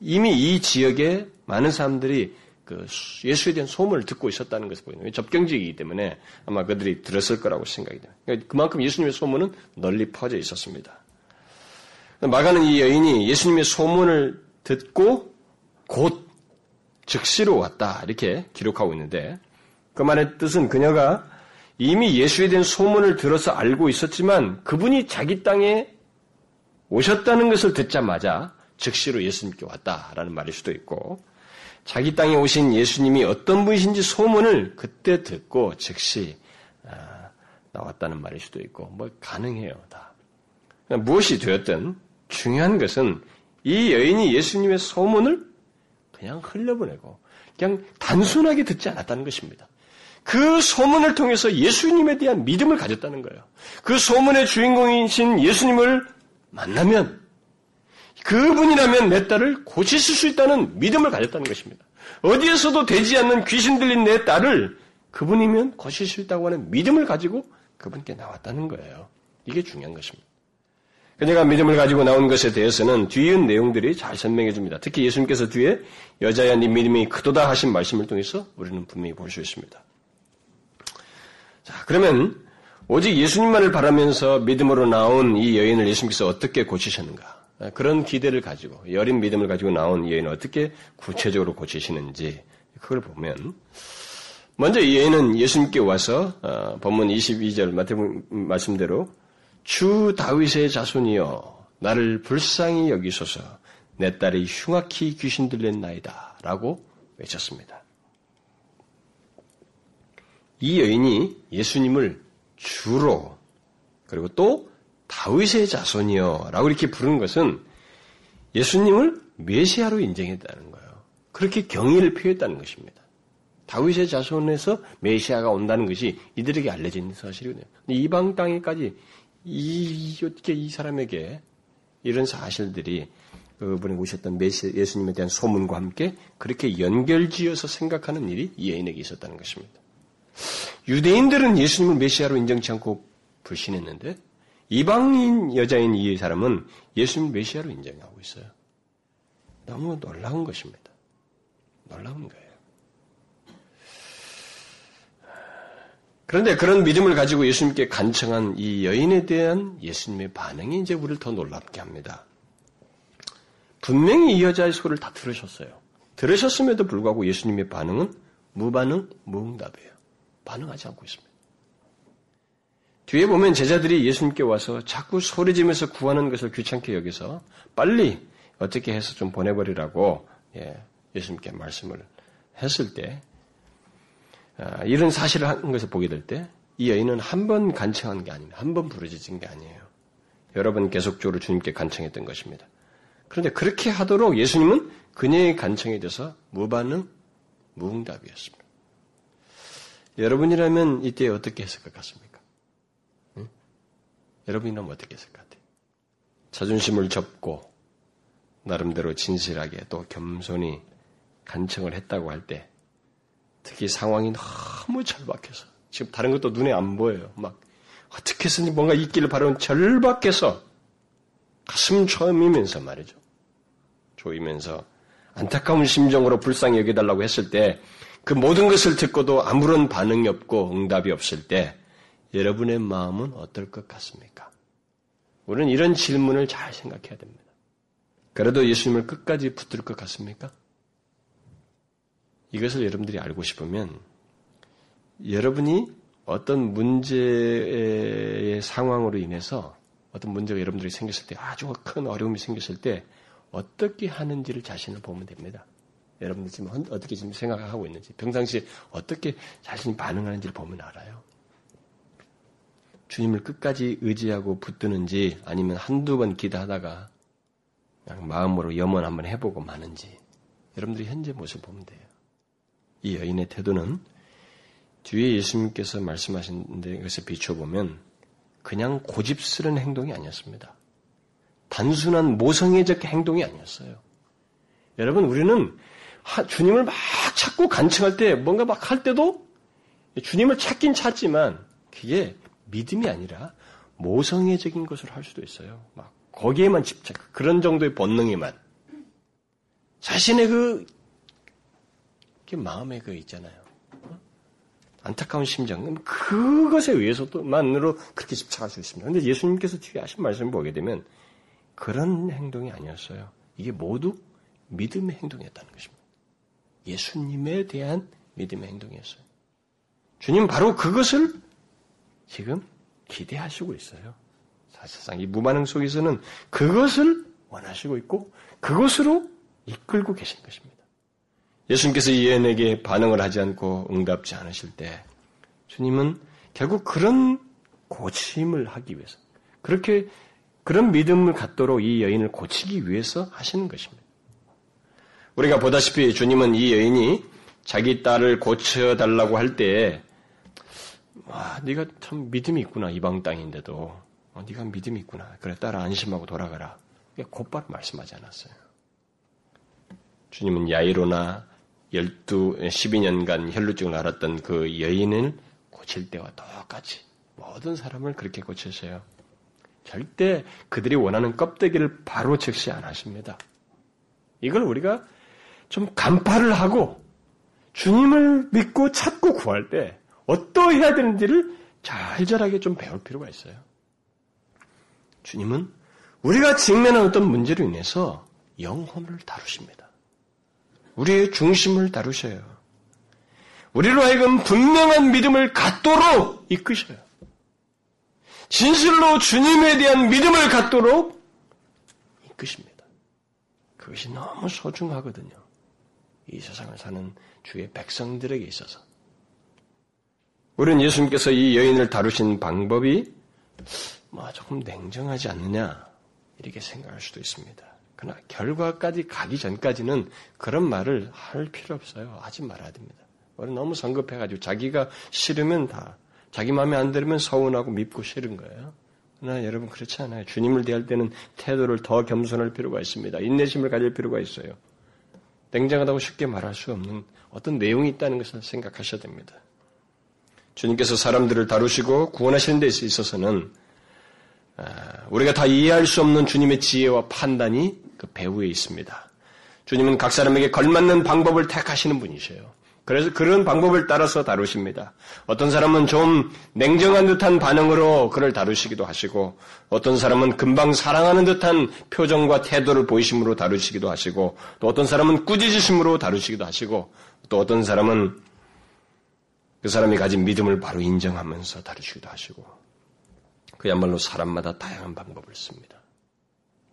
이미 이 지역에 많은 사람들이 그 예수에 대한 소문을 듣고 있었다는 것을 보이는 접경지이기 때문에 아마 그들이 들었을 거라고 생각이 됩니다. 그러니까 그만큼 예수님의 소문은 널리 퍼져 있었습니다. 마가는 이 여인이 예수님의 소문을 듣고 곧 즉시로 왔다 이렇게 기록하고 있는데 그 말의 뜻은 그녀가 이미 예수에 대한 소문을 들어서 알고 있었지만 그분이 자기 땅에 오셨다는 것을 듣자마자 즉시로 예수님께 왔다라는 말일 수도 있고 자기 땅에 오신 예수님이 어떤 분이신지 소문을 그때 듣고 즉시 아, 나왔다는 말일 수도 있고 뭐 가능해요 다. 무엇이 되었든 중요한 것은 이 여인이 예수님의 소문을 그냥 흘려보내고 그냥 단순하게 듣지 않았다는 것입니다. 그 소문을 통해서 예수님에 대한 믿음을 가졌다는 거예요. 그 소문의 주인공이신 예수님을 만나면 그분이라면 내 딸을 고치실 수 있다는 믿음을 가졌다는 것입니다. 어디에서도 되지 않는 귀신 들린 내 딸을 그분이면 고칠 수 있다고 하는 믿음을 가지고 그분께 나왔다는 거예요. 이게 중요한 것입니다. 그녀가 믿음을 가지고 나온 것에 대해서는 뒤에 내용들이 잘 설명해 줍니다. 특히 예수님께서 뒤에 여자야 네 믿음이 크도다 하신 말씀을 통해서 우리는 분명히 볼 수 있습니다. 자, 그러면 오직 예수님만을 바라면서 믿음으로 나온 이 여인을 예수님께서 어떻게 고치셨는가? 그런 기대를 가지고 여린 믿음을 가지고 나온 이 여인을 어떻게 구체적으로 고치시는지 그걸 보면 먼저 이 여인은 예수님께 와서 어, 본문 22절 마태복음 말씀대로 주 다윗의 자손이여 나를 불쌍히 여기소서 내 딸이 흉악히 귀신 들렸나이다 라고 외쳤습니다. 이 여인이 예수님을 주로 그리고 또 다윗의 자손이요 라고 이렇게 부르는 것은 예수님을 메시아로 인정했다는 거예요. 그렇게 경의를 표했다는 것입니다. 다윗의 자손에서 메시아가 온다는 것이 이들에게 있는 사실이거든요. 이방 땅에까지 이, 어떻게 이 사람에게 이런 사실들이 그분이 오셨던 메시, 예수님에 대한 소문과 함께 그렇게 연결지어서 생각하는 일이 이 여인에게 있었다는 것입니다. 유대인들은 예수님을 메시아로 인정치 않고 불신했는데 이방인 여자인 이 사람은 예수님을 메시아로 인정하고 있어요. 너무 놀라운 것입니다. 놀라운 거예요. 그런데 그런 믿음을 가지고 예수님께 간청한 이 여인에 대한 예수님의 반응이 이제 우리를 더 놀랍게 합니다. 분명히 이 여자의 소리를 다 들으셨어요. 들으셨음에도 불구하고 예수님의 반응은 무반응, 무응답이에요. 반응하지 않고 있습니다. 뒤에 보면 제자들이 예수님께 와서 자꾸 소리 지면서 구하는 것을 귀찮게 여기서 빨리 어떻게 해서 좀 보내버리라고 예, 수님께 말씀을 했을 때 아, 이런 사실을 한 것을 보게 될 때 이 여인은 한 번 간청한 게 아닙니다. 한 번 부르짖은 게 아니에요. 여러 번 계속적으로 주님께 간청했던 것입니다. 그런데 그렇게 하도록 예수님은 그녀의 간청에 대해서 무반응, 무응답이었습니다. 여러분이라면 이때 어떻게 했을 것 같습니까? 응? 여러분이라면 어떻게 했을 것 같아요? 자존심을 접고 나름대로 진실하게 또 겸손히 간청을 했다고 할 때 특히 상황이 너무 절박해서 지금 다른 것도 눈에 안 보여요. 막 어떻게 해서든 뭔가 있기를 바라는 절박해서 가슴 처음이면서 말이죠. 조이면서 안타까운 심정으로 불쌍히 여겨달라고 했을 때 그 모든 것을 듣고도 아무런 반응이 없고 응답이 없을 때 여러분의 마음은 어떨 것 같습니까? 우리는 이런 질문을 잘 생각해야 됩니다. 그래도 예수님을 끝까지 붙들 것 같습니까? 이것을 여러분들이 알고 싶으면 여러분이 어떤 문제의 상황으로 인해서 어떤 문제가 여러분들이 생겼을 때 아주 큰 어려움이 생겼을 때 어떻게 하는지를 자신을 보면 됩니다. 여러분들 지금 어떻게 지금 생각하고 있는지 평상시에 어떻게 자신이 반응하는지를 보면 알아요. 주님을 끝까지 의지하고 붙드는지 아니면 한두 번 기도하다가 그냥 마음으로 염원 한번 해보고 마는지 여러분들이 현재 모습 보면 돼요. 이 여인의 태도는 뒤에 예수님께서 말씀하신 것에 비춰보면 그냥 고집스런 행동이 아니었습니다. 단순한 모성애적 행동이 아니었어요. 여러분, 우리는 주님을 막 찾고 간청할 때, 뭔가 막 할 때도 주님을 찾긴 찾지만, 그게 믿음이 아니라 모성애적인 것을 할 수도 있어요. 막 거기에만 집착, 그런 정도의 본능에만. 자신의 그, 그 마음의 그 있잖아요. 안타까운 심정, 그것에 의해서만으로 그렇게 집착할 수 있습니다. 근데 예수님께서 뒤에 하신 말씀을 보게 되면 그런 행동이 아니었어요. 이게 모두 믿음의 행동이었다는 것입니다. 예수님에 대한 믿음의 행동이었어요. 주님 바로 그것을 지금 기대하시고 있어요. 사실상 이 무반응 속에서는 그것을 원하시고 있고 그것으로 이끌고 계신 것입니다. 예수님께서 이 여인에게 반응을 하지 않고 응답지 않으실 때 주님은 결국 그런 고침을 하기 위해서 그렇게 그런 믿음을 갖도록 이 여인을 고치기 위해서 하시는 것입니다. 우리가 보다시피 주님은 이 여인이 자기 딸을 고쳐달라고 할 때, 와, 네가 참 믿음이 있구나 이방 땅인데도, 어, 네가 믿음이 있구나. 그래 딸아 안심하고 돌아가라. 곧바로 말씀하지 않았어요. 주님은 야이로나 12, 12년간 혈루증을 앓았던 그 여인을 고칠 때와 똑같이 모든 사람을 그렇게 고치세요. 절대 그들이 원하는 껍데기를 바로 적시 안 하십니다. 이걸 우리가 좀 간파를 하고 주님을 믿고 찾고 구할 때 어떠해야 되는지를 잘잘하게 좀 배울 필요가 있어요. 주님은 우리가 직면한 어떤 문제로 인해서 영혼을 다루십니다. 우리의 중심을 다루셔요. 우리로 하여금 분명한 믿음을 갖도록 이끄셔요. 진실로 주님에 대한 믿음을 갖도록 이끄십니다. 그것이 너무 소중하거든요. 이 세상을 사는 주의 백성들에게 있어서. 우리는 예수님께서 이 여인을 다루신 방법이 뭐 조금 냉정하지 않느냐 이렇게 생각할 수도 있습니다. 그러나 결과까지 가기 전까지는 그런 말을 할 필요 없어요. 하지 말아야 됩니다. 우리 너무 성급해가지고 자기가 싫으면 다 자기 마음에 안 들으면 서운하고 밉고 싫은 거예요. 그러나 여러분 그렇지 않아요. 주님을 대할 때는 태도를 더 겸손할 필요가 있습니다. 인내심을 가질 필요가 있어요. 냉정하다고 쉽게 말할 수 없는 어떤 내용이 있다는 것을 생각하셔야 됩니다. 주님께서 사람들을 다루시고 구원하시는 데 있어서는 아, 우리가 다 이해할 수 없는 주님의 지혜와 판단이 그 배후에 있습니다. 주님은 각 사람에게 걸맞는 방법을 택하시는 분이셔요. 그래서 그런 방법을 따라서 다루십니다. 어떤 사람은 좀 냉정한 듯한 반응으로 그를 다루시기도 하시고, 어떤 사람은 금방 사랑하는 듯한 표정과 태도를 보이심으로 다루시기도 하시고, 또 어떤 사람은 꾸짖으심으로 다루시기도 하시고, 또 어떤 사람은 그 사람이 가진 믿음을 바로 인정하면서 다루시기도 하시고, 그야말로 사람마다 다양한 방법을 씁니다.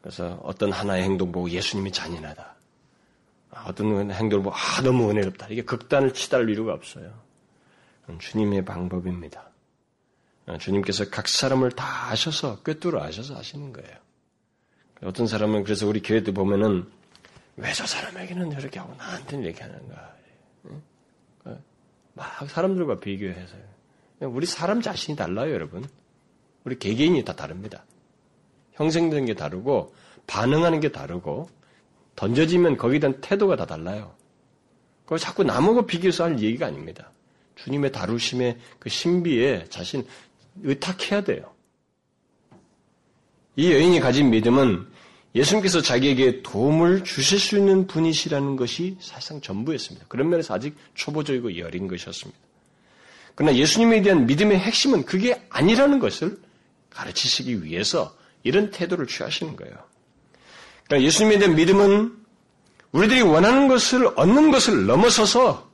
그래서 어떤 하나의 행동 보고 예수님이 잔인하다. 어떤 행동을 보고 아 너무 은혜롭다. 이게 극단을 치달을 이유가 없어요. 주님의 방법입니다. 주님께서 각 사람을 다 아셔서 꿰뚫어 아셔서 하시는 거예요. 어떤 사람은 그래서 우리 교회 때 보면은 왜 저 사람에게는 이렇게 하고 나한테는 이렇게 하는가? 막 사람들과 비교해서요. 우리 사람 자신이 달라요, 여러분. 우리 개개인이 다 다릅니다. 형성되는 게 다르고 반응하는 게 다르고 던져지면 거기에 대한 태도가 다 달라요. 그거 자꾸 남하고 비교해서 할 얘기가 아닙니다. 주님의 다루심의 그 신비에 자신 의탁해야 돼요. 이 여인이 가진 믿음은 예수님께서 자기에게 도움을 주실 수 있는 분이시라는 것이 사실상 전부였습니다. 그런 면에서 아직 초보적이고 여린 것이었습니다. 그러나 예수님에 대한 믿음의 핵심은 그게 아니라는 것을 가르치시기 위해서 이런 태도를 취하시는 거예요. 그러니까 예수님에 대한 믿음은 우리들이 원하는 것을 얻는 것을 넘어서서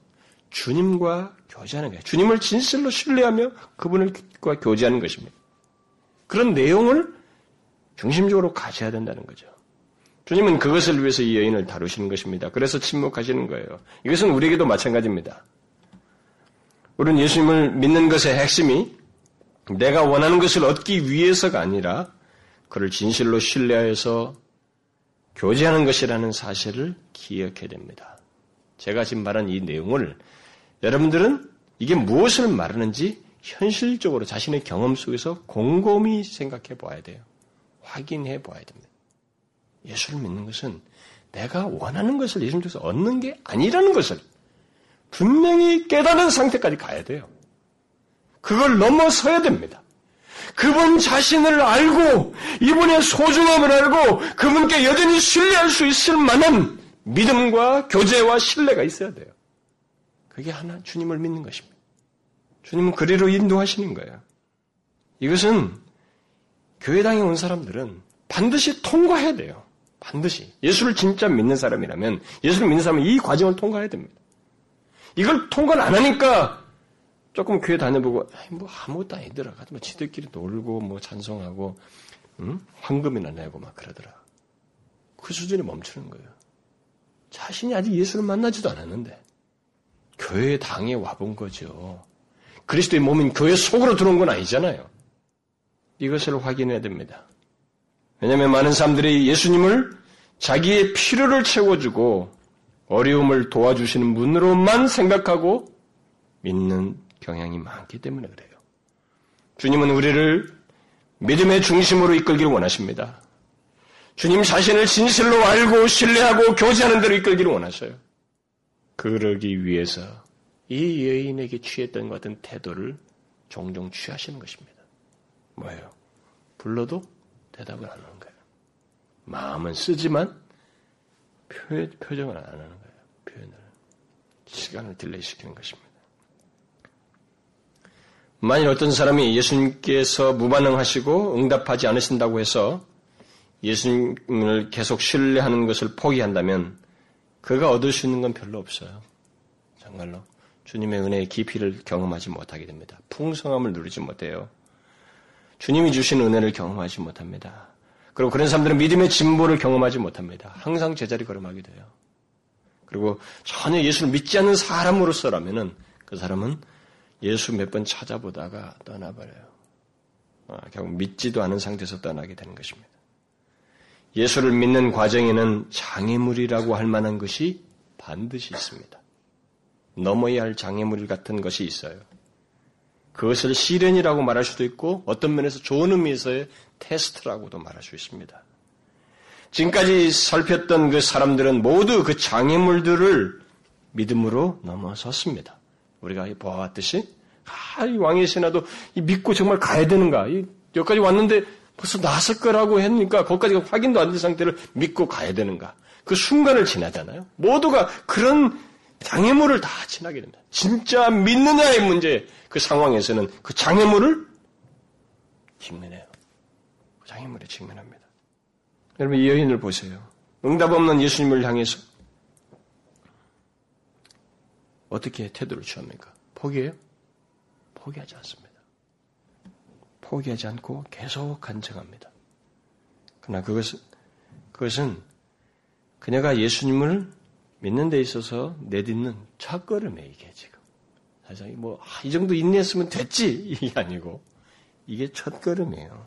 주님과 교제하는 거예요. 주님을 진실로 신뢰하며 그분과 교제하는 것입니다. 그런 내용을 중심적으로 가져야 된다는 거죠. 주님은 그것을 위해서 이 여인을 다루시는 것입니다. 그래서 침묵하시는 거예요. 이것은 우리에게도 마찬가지입니다. 우리는 예수님을 믿는 것의 핵심이 내가 원하는 것을 얻기 위해서가 아니라 그를 진실로 신뢰하여서 교제하는 것이라는 사실을 기억해야 됩니다. 제가 지금 말한 이 내용을 여러분들은 이게 무엇을 말하는지 현실적으로 자신의 경험 속에서 곰곰이 생각해 봐야 돼요. 확인해 봐야 됩니다. 예수를 믿는 것은 내가 원하는 것을 예수님께서 얻는 게 아니라는 것을 분명히 깨닫는 상태까지 가야 돼요. 그걸 넘어서야 됩니다. 그분 자신을 알고 이분의 소중함을 알고 그분께 여전히 신뢰할 수 있을 만한 믿음과 교제와 신뢰가 있어야 돼요. 그게 하나 주님을 믿는 것입니다. 주님은 그리로 인도하시는 거예요. 이것은 교회당에 온 사람들은 반드시 통과해야 돼요. 반드시. 예수를 진짜 믿는 사람이라면, 예수를 믿는 사람은 이 과정을 통과해야 됩니다. 이걸 통과를 안 하니까 조금 교회 다녀보고, 뭐 아무것도 아니더라. 뭐 지들끼리 놀고, 뭐 찬송하고, 응? 황금이나 내고 막 그러더라. 그 수준에 멈추는 거예요. 자신이 아직 예수를 만나지도 않았는데, 교회 당에 와본 거죠. 그리스도의 몸인 교회 속으로 들어온 건 아니잖아요. 이것을 확인해야 됩니다. 왜냐하면 많은 사람들이 예수님을 자기의 필요를 채워주고 어려움을 도와주시는 분으로만 생각하고 믿는 경향이 많기 때문에 그래요. 주님은 우리를 믿음의 중심으로 이끌기를 원하십니다. 주님 자신을 진실로 알고 신뢰하고 교제하는 대로 이끌기를 원하셔요. 그러기 위해서 이 여인에게 취했던 것 같은 태도를 종종 취하시는 것입니다. 뭐예요? 불러도 대답을 안 하는 거예요. 마음은 쓰지만 표, 표정을 안 하는 거예요. 표현을. 시간을 delay 시키는 것입니다. 만일 어떤 사람이 예수님께서 무반응하시고 응답하지 않으신다고 해서 예수님을 계속 신뢰하는 것을 포기한다면 그가 얻을 수 있는 건 별로 없어요. 정말로. 주님의 은혜의 깊이를 경험하지 못하게 됩니다. 풍성함을 누리지 못해요. 주님이 주신 은혜를 경험하지 못합니다. 그리고 그런 사람들은 믿음의 진보를 경험하지 못합니다. 항상 제자리 걸음하게 돼요. 그리고 전혀 예수를 믿지 않는 사람으로서라면은 그 사람은 예수 몇 번 찾아보다가 떠나버려요. 아, 결국 믿지도 않은 상태에서 떠나게 되는 것입니다. 예수를 믿는 과정에는 장애물이라고 할 만한 것이 반드시 있습니다. 넘어야 할 장애물 같은 것이 있어요. 그것을 시련이라고 말할 수도 있고 어떤 면에서 좋은 의미에서의 테스트라고도 말할 수 있습니다. 지금까지 살폈던 그 사람들은 모두 그 장애물들을 믿음으로 넘어섰습니다. 우리가 보아왔듯이 아, 이 왕의 신하도 믿고 정말 가야 되는가? 여기까지 왔는데 벌써 나설 거라고 했으니까 거기까지 확인도 안 된 상태를 믿고 가야 되는가? 그 순간을 지나잖아요. 모두가 그런 장애물을 다 지나게 됩니다. 진짜 믿느냐의 문제 그 상황에서는 그 장애물을 직면해요. 그 장애물에 직면합니다. 여러분 이 여인을 보세요. 응답 없는 예수님을 향해서 어떻게 태도를 취합니까? 포기해요? 포기하지 않습니다. 포기하지 않고 계속 간청합니다. 그러나 그것은, 그것은 그녀가 예수님을 믿는 데 있어서 내딛는 첫걸음에 이게 지금. 사실 뭐, 아, 이 정도 인내했으면 됐지! 이게 아니고, 이게 첫걸음이에요.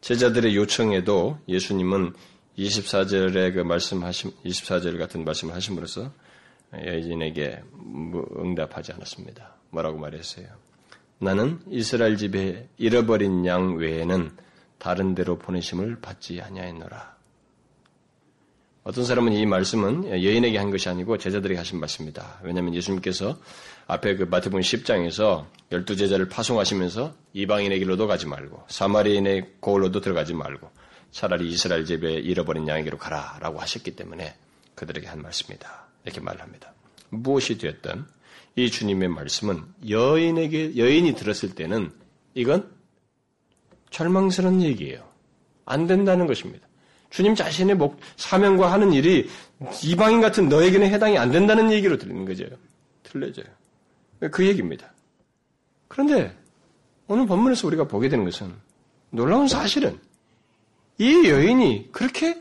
제자들의 요청에도 예수님은 24절의 그 말씀하심, 24절 같은 말씀을 하심으로써 여인에게 뭐 응답하지 않았습니다. 뭐라고 말했어요? 나는 이스라엘 집에 잃어버린 양 외에는 다른 데로 보내심을 받지 아니하였노라. 어떤 사람은 이 말씀은 여인에게 한 것이 아니고 제자들에게 하신 말씀입니다. 왜냐하면 예수님께서 앞에 그 마태복음 10장에서 열두 제자를 파송하시면서 이방인의 길로도 가지 말고 사마리인의 고을로도 들어가지 말고 차라리 이스라엘 집에 잃어버린 양에게로 가라라고 하셨기 때문에 그들에게 한 말씀이다. 이렇게 말합니다. 무엇이 되었든 이 주님의 말씀은 여인에게 여인이 들었을 때는 이건 절망스러운 얘기예요. 안 된다는 것입니다. 주님 자신의 목, 사명과 하는 일이 이방인 같은 너에게는 해당이 안 된다는 얘기로 들리는 거죠. 틀려져요. 그 얘기입니다. 그런데 오늘 본문에서 우리가 보게 되는 것은 놀라운 사실은 이 여인이 그렇게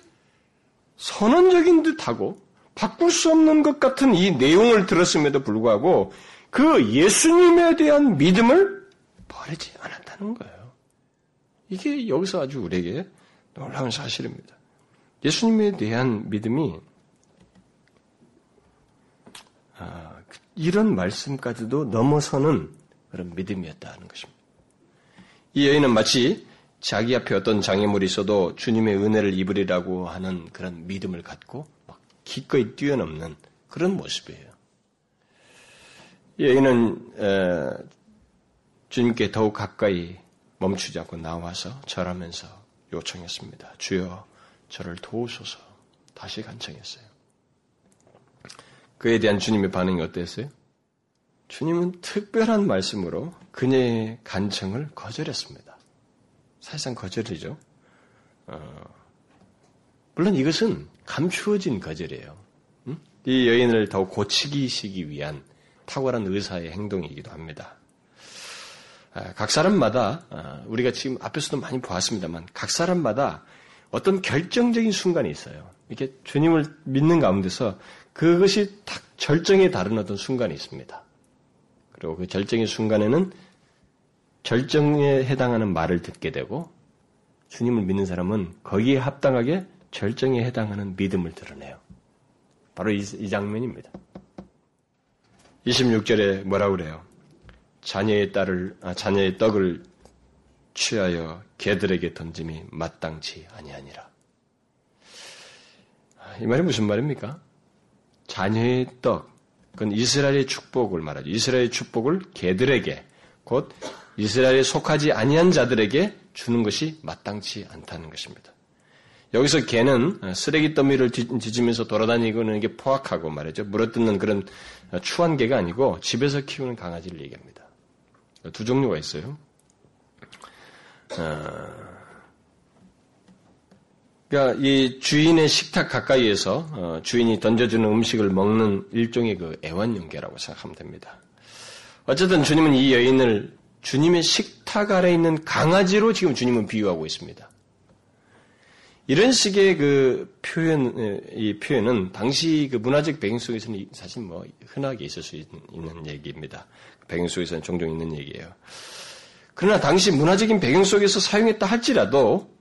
선언적인 듯하고 바꿀 수 없는 것 같은 이 내용을 들었음에도 불구하고 그 예수님에 대한 믿음을 버리지 않았다는 거예요. 이게 여기서 아주 우리에게 놀라운 사실입니다. 예수님에 대한 믿음이 아, 이런 말씀까지도 넘어서는 그런 믿음이었다는 것입니다. 이 여인은 마치 자기 앞에 어떤 장애물이 있어도 주님의 은혜를 입으리라고 하는 그런 믿음을 갖고 막 기꺼이 뛰어넘는 그런 모습이에요. 이 여인은 주님께 더욱 가까이 멈추지 않고 나와서 절하면서 요청했습니다. 주여 저를 도우소서 다시 간청했어요. 그에 대한 주님의 반응이 어땠어요? 주님은 특별한 말씀으로 그녀의 간청을 거절했습니다. 사실상 거절이죠. 어, 물론 이것은 감추어진 거절이에요. 응? 이 여인을 더 고치기시기 위한 탁월한 의사의 행동이기도 합니다. 아, 각 사람마다 아, 우리가 지금 앞에서도 많이 보았습니다만 각 사람마다 어떤 결정적인 순간이 있어요. 이렇게 주님을 믿는 가운데서 그것이 딱 절정에 다른 어떤 순간이 있습니다. 그리고 그 절정의 순간에는 절정에 해당하는 말을 듣게 되고 주님을 믿는 사람은 거기에 합당하게 절정에 해당하는 믿음을 드러내요. 바로 이, 이 장면입니다. 26절에 뭐라고 그래요? 자녀의 딸을, 아, 자녀의 떡을 취하여 개들에게 던짐이 마땅치 아니하니라. 이 말이 무슨 말입니까? 자녀의 떡, 그건 이스라엘의 축복을 말하죠. 이스라엘의 축복을 개들에게, 곧 이스라엘에 속하지 아니한 자들에게 주는 것이 마땅치 않다는 것입니다. 여기서 개는 쓰레기 더미를 뒤지면서 돌아다니고는 이게 포악하고 말이죠. 물어뜯는 그런 추한 개가 아니고 집에서 키우는 강아지를 얘기합니다. 두 종류가 있어요. 어, 그러니까 이 주인의 식탁 가까이에서 어, 주인이 던져주는 음식을 먹는 일종의 그 애완용계라고 생각하면 됩니다. 어쨌든 주님은 이 여인을 주님의 식탁 아래 있는 강아지로 지금 주님은 비유하고 있습니다. 이런 식의 그 표현, 이 표현은 당시 그 문화적 배경 속에서는 사실 뭐 흔하게 있을 수 있는 얘기입니다. 배경 속에서는 종종 있는 얘기예요. 그러나 당시 문화적인 배경 속에서 사용했다 할지라도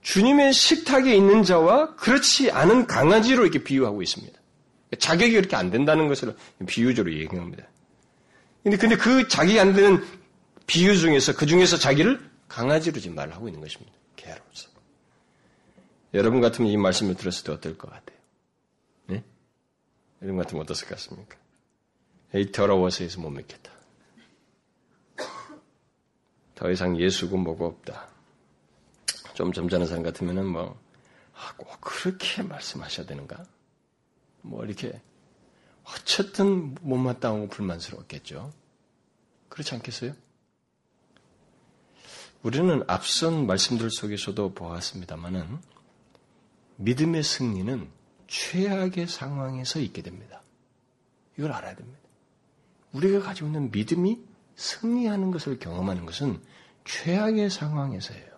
주님의 식탁에 있는 자와 그렇지 않은 강아지로 이렇게 비유하고 있습니다. 자격이 그렇게 안 된다는 것을 비유적으로 얘기합니다. 근데, 근데 그 자격이 안 되는 비유 중에서 그 중에서 자기를 강아지로 지금 말을 하고 있는 것입니다. 개로서. 여러분 같으면 이 말씀을 들었을 때 어떨 것 같아요? 네? 여러분 같으면 어떻을 것 같습니까? 에이, 더러워서 해서 못 믿겠다. 더 이상 예수고 뭐고 없다. 좀 점잖은 사람 같으면은 뭐, 아, 꼭 그렇게 말씀하셔야 되는가? 뭐 이렇게 어쨌든 못마땅하고 불만스러웠겠죠. 그렇지 않겠어요? 우리는 앞선 말씀들 속에서도 보았습니다만은 믿음의 승리는 최악의 상황에서 있게 됩니다. 이걸 알아야 됩니다. 우리가 가지고 있는 믿음이 승리하는 것을 경험하는 것은 최악의 상황에서예요.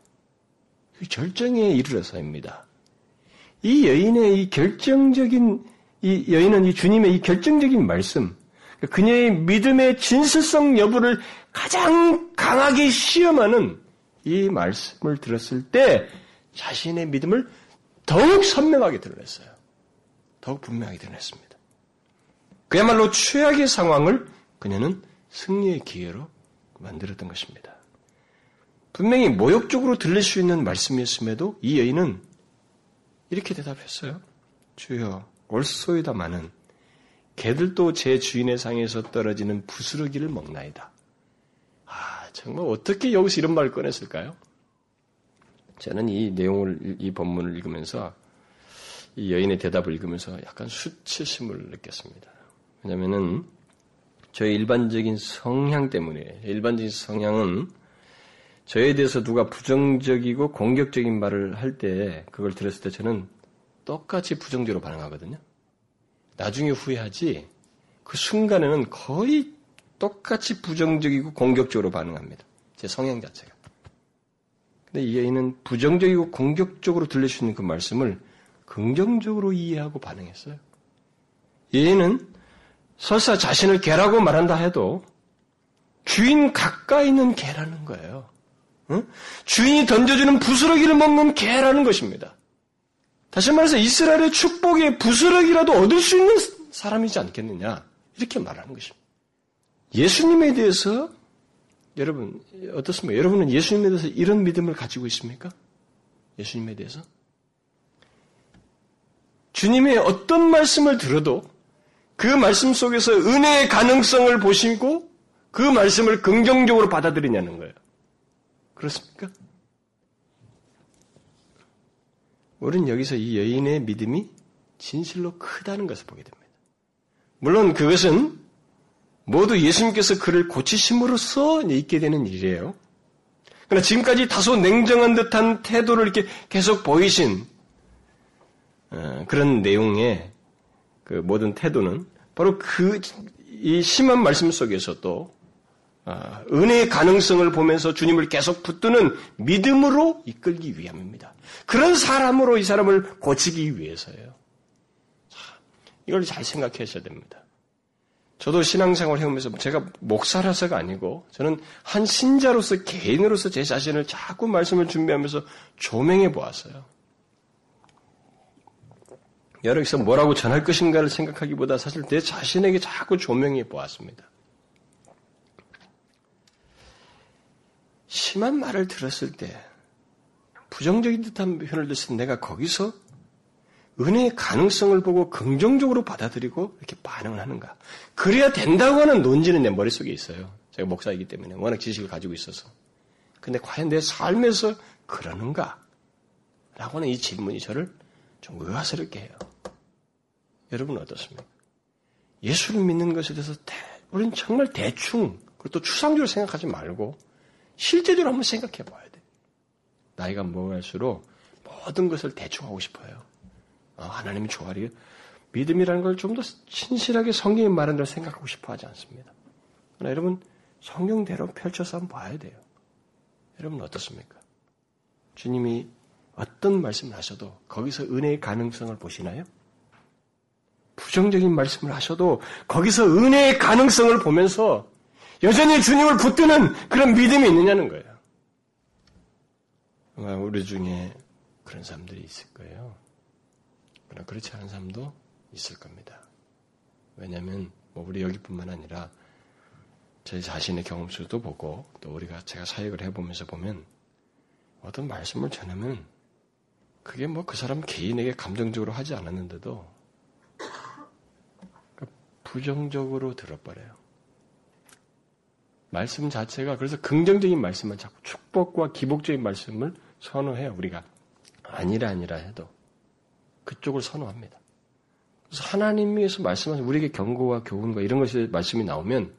절정에 이르러서입니다. 이 여인의 이 결정적인 이 여인은 이 주님의 이 결정적인 말씀, 그녀의 믿음의 진실성 여부를 가장 강하게 시험하는 이 말씀을 들었을 때 자신의 믿음을 더욱 선명하게 드러냈어요. 더욱 분명하게 드러냈습니다. 그야말로 최악의 상황을 그녀는 승리의 기회로 만들었던 것입니다. 분명히 모욕적으로 들릴 수 있는 말씀이었음에도 이 여인은 이렇게 대답했어요. 주여 올소이다마는 개들도 제 주인의 상에서 떨어지는 부스러기를 먹나이다. 아 정말 어떻게 여기서 이런 말을 꺼냈을까요? 저는 이 내용을 이 본문을 읽으면서 이 여인의 대답을 읽으면서 약간 수치심을 느꼈습니다. 왜냐하면은 저의 일반적인 성향 때문에 일반적인 성향은 저에 대해서 누가 부정적이고 공격적인 말을 할 때 그걸 들었을 때 저는 똑같이 부정적으로 반응하거든요. 나중에 후회하지 그 순간에는 거의 똑같이 부정적이고 공격적으로 반응합니다. 제 성향 자체가. 근데 이 여인은 부정적이고 공격적으로 들릴 수 있는 그 말씀을 긍정적으로 이해하고 반응했어요. 얘는 설사 자신을 개라고 말한다 해도 주인 가까이 있는 개라는 거예요. 응? 주인이 던져주는 부스러기를 먹는 개라는 것입니다. 다시 말해서 이스라엘의 축복의 부스러기라도 얻을 수 있는 사람이지 않겠느냐. 이렇게 말하는 것입니다. 예수님에 대해서 여러분 어떻습니까? 여러분은 예수님에 대해서 이런 믿음을 가지고 있습니까? 예수님에 대해서? 주님의 어떤 말씀을 들어도 그 말씀 속에서 은혜의 가능성을 보시고 그 말씀을 긍정적으로 받아들이냐는 거예요. 그렇습니까? 우리는 여기서 이 여인의 믿음이 진실로 크다는 것을 보게 됩니다. 물론 그것은 모두 예수님께서 그를 고치심으로써 있게 되는 일이에요. 그러나 지금까지 다소 냉정한 듯한 태도를 이렇게 계속 보이신 어, 그런 내용의 그 모든 태도는 바로 그 이 심한 말씀 속에서도 아, 은혜의 가능성을 보면서 주님을 계속 붙드는 믿음으로 이끌기 위함입니다. 그런 사람으로 이 사람을 고치기 위해서예요. 이걸 잘 생각하셔야 됩니다. 저도 신앙생활 해오면서 제가 목사라서가 아니고 저는 한 신자로서 개인으로서 제 자신을 자꾸 말씀을 준비하면서 조명해 보았어요. 여러분께서 뭐라고 전할 것인가를 생각하기보다 사실 내 자신에게 자꾸 조명해 보았습니다. 심한 말을 들었을 때 부정적인 듯한 표현을 들었을 때 내가 거기서 은혜의 가능성을 보고 긍정적으로 받아들이고 이렇게 반응을 하는가. 그래야 된다고 하는 논지는 내 머릿속에 있어요. 제가 목사이기 때문에 워낙 지식을 가지고 있어서. 근데 과연 내 삶에서 그러는가? 라고 하는 이 질문이 저를 좀 의아스럽게 해요. 여러분 어떻습니까? 예수를 믿는 것에 대해서 대, 우리는 정말 대충, 그리고 또 추상적으로 생각하지 말고 실제적으로 한번 생각해 봐야 돼. 나이가 먹을수록 모든 것을 대충 하고 싶어요. 아, 하나님이 좋아하리 믿음이라는 걸 좀 더 신실하게 성경이 말한 대로 생각하고 싶어 하지 않습니다. 그러나 여러분, 성경대로 펼쳐서 한번 봐야 돼요. 여러분 어떻습니까? 주님이 어떤 말씀을 하셔도 거기서 은혜의 가능성을 보시나요? 부정적인 말씀을 하셔도 거기서 은혜의 가능성을 보면서 여전히 주님을 붙드는 그런 믿음이 있느냐는 거예요. 우리 중에 그런 사람들이 있을 거예요. 그러나 그렇지 않은 사람도 있을 겁니다. 왜냐하면 뭐 우리 여기뿐만 아니라 제 자신의 경험 수도 보고 또 우리가 제가 사역을 해보면서 보면 어떤 말씀을 전하면 그게 뭐 그 사람 개인에게 감정적으로 하지 않았는데도 부정적으로 들어버려요. 말씀 자체가 그래서 긍정적인 말씀만 자꾸 축복과 기복적인 말씀을 선호해요. 우리가 아니라 아니라 해도 그쪽을 선호합니다. 그래서 하나님께서 말씀하신 우리에게 경고와 교훈과 이런 것이 말씀이 나오면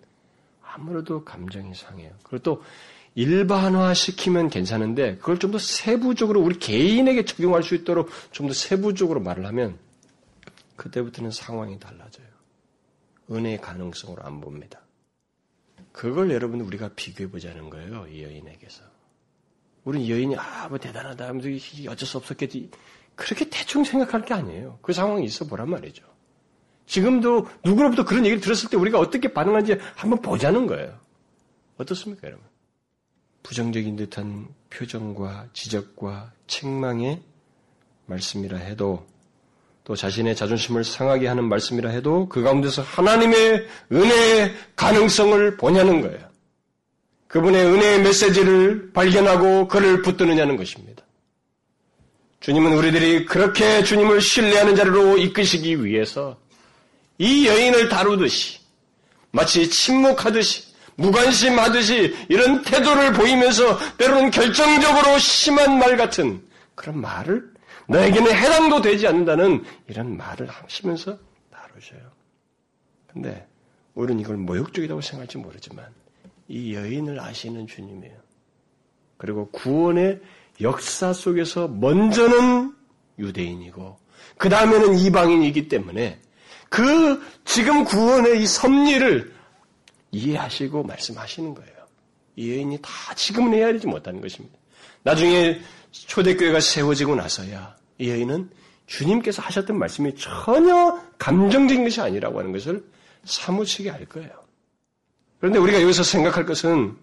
아무래도 감정이 상해요. 그리고 또 일반화 시키면 괜찮은데 그걸 좀 더 세부적으로 우리 개인에게 적용할 수 있도록 좀 더 세부적으로 말을 하면 그때부터는 상황이 달라져요. 은혜의 가능성으로 안 봅니다. 그걸 여러분 우리가 비교해 보자는 거예요. 이 여인에게서. 우리는 여인이 아뭐 대단하다 하면서 어쩔 수 없었겠지. 그렇게 대충 생각할 게 아니에요. 그 상황이 있어 보란 말이죠. 지금도 누구로부터 그런 얘기를 들었을 때 우리가 어떻게 반응하는지 한번 보자는 거예요. 어떻습니까, 여러분? 부정적인 듯한 표정과 지적과 책망의 말씀이라 해도 또 자신의 자존심을 상하게 하는 말씀이라 해도 그 가운데서 하나님의 은혜의 가능성을 보냐는 거예요. 그분의 은혜의 메시지를 발견하고 그를 붙드느냐는 것입니다. 주님은 우리들이 그렇게 주님을 신뢰하는 자리로 이끄시기 위해서 이 여인을 다루듯이 마치 침묵하듯이 무관심하듯이 이런 태도를 보이면서 때로는 결정적으로 심한 말 같은 그런 말을 너에게는 해당도 되지 않는다는 이런 말을 하시면서 다루셔요. 근데 우리는 이걸 모욕적이라고 생각할지 모르지만 이 여인을 아시는 주님이에요. 그리고 구원의 역사 속에서 먼저는 유대인이고 그 다음에는 이방인이기 때문에 그 지금 구원의 이 섭리를 이해하시고 말씀하시는 거예요. 이 여인이 다 지금은 헤아리지 못하는 것입니다. 나중에 초대교회가 세워지고 나서야 이 여인은 주님께서 하셨던 말씀이 전혀 감정적인 것이 아니라고 하는 것을 사무치게 알 거예요. 그런데 우리가 여기서 생각할 것은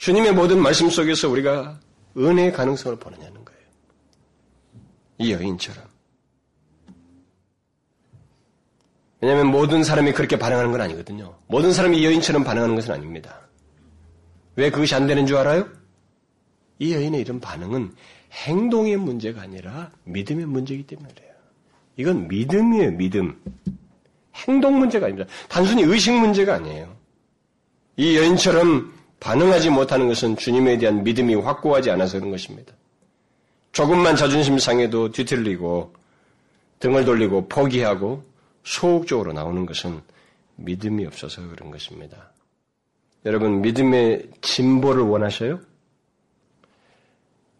주님의 모든 말씀 속에서 우리가 은혜의 가능성을 보느냐는 거예요. 이 여인처럼. 왜냐하면 모든 사람이 그렇게 반응하는 건 아니거든요. 모든 사람이 이 여인처럼 반응하는 것은 아닙니다. 왜 그것이 안 되는 줄 알아요? 이 여인의 이런 반응은 행동의 문제가 아니라 믿음의 문제이기 때문에 그래요. 이건 믿음이에요, 믿음. 행동 문제가 아닙니다. 단순히 의식 문제가 아니에요. 이 여인처럼 반응하지 못하는 것은 주님에 대한 믿음이 확고하지 않아서 그런 것입니다. 조금만 자존심 상해도 뒤틀리고 등을 돌리고 포기하고 소극적으로 나오는 것은 믿음이 없어서 그런 것입니다. 여러분, 믿음의 진보를 원하셔요?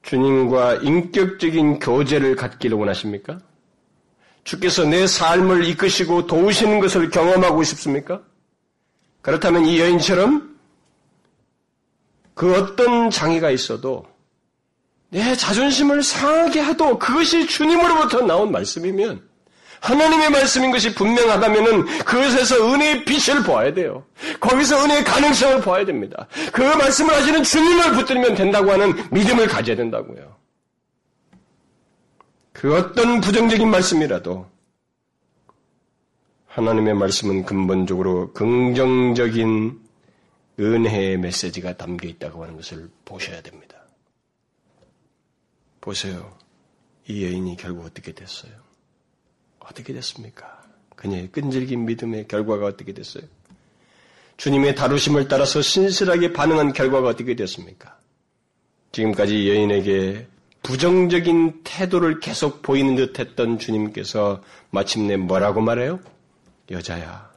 주님과 인격적인 교제를 갖기를 원하십니까? 주께서 내 삶을 이끄시고 도우시는 것을 경험하고 싶습니까? 그렇다면 이 여인처럼 그 어떤 장애가 있어도 내 자존심을 상하게 하도 그것이 주님으로부터 나온 말씀이면 하나님의 말씀인 것이 분명하다면은 그것에서 은혜의 빛을 보아야 돼요. 거기서 은혜의 가능성을 보아야 됩니다. 그 말씀을 하시는 주님을 붙들면 된다고 하는 믿음을 가져야 된다고요. 그 어떤 부정적인 말씀이라도 하나님의 말씀은 근본적으로 긍정적인 은혜의 메시지가 담겨 있다고 하는 것을 보셔야 됩니다. 보세요. 이 여인이 결국 어떻게 됐어요? 어떻게 됐습니까? 그녀의 끈질긴 믿음의 결과가 어떻게 됐어요? 주님의 다루심을 따라서 신실하게 반응한 결과가 어떻게 됐습니까? 지금까지 여인에게 부정적인 태도를 계속 보이는 듯 했던 주님께서 마침내 뭐라고 말해요? 여자야,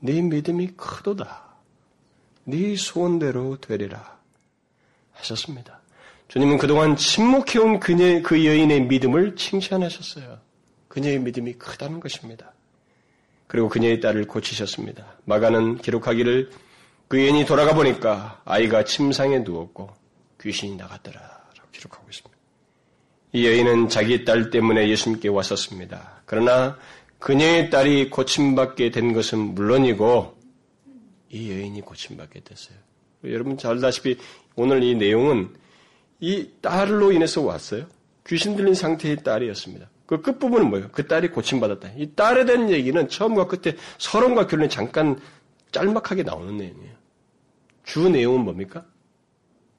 네 믿음이 크도다. 네 소원대로 되리라. 하셨습니다. 주님은 그동안 침묵해온 그녀의, 그 여인의 믿음을 칭찬하셨어요. 그녀의 믿음이 크다는 것입니다. 그리고 그녀의 딸을 고치셨습니다. 마가는 기록하기를 그 여인이 돌아가 보니까 아이가 침상에 누웠고 귀신이 나갔더라. 라고 기록하고 있습니다. 이 여인은 자기 딸 때문에 예수님께 왔었습니다. 그러나 그녀의 딸이 고침받게 된 것은 물론이고 이 여인이 고침받게 됐어요. 여러분 잘 알다시피 오늘 이 내용은 이 딸로 인해서 왔어요. 귀신 들린 상태의 딸이었습니다. 그 끝부분은 뭐예요? 그 딸이 고침받았다. 이 딸에 대한 얘기는 처음과 끝에 서론과 결론이 잠깐 짤막하게 나오는 내용이에요. 주 내용은 뭡니까?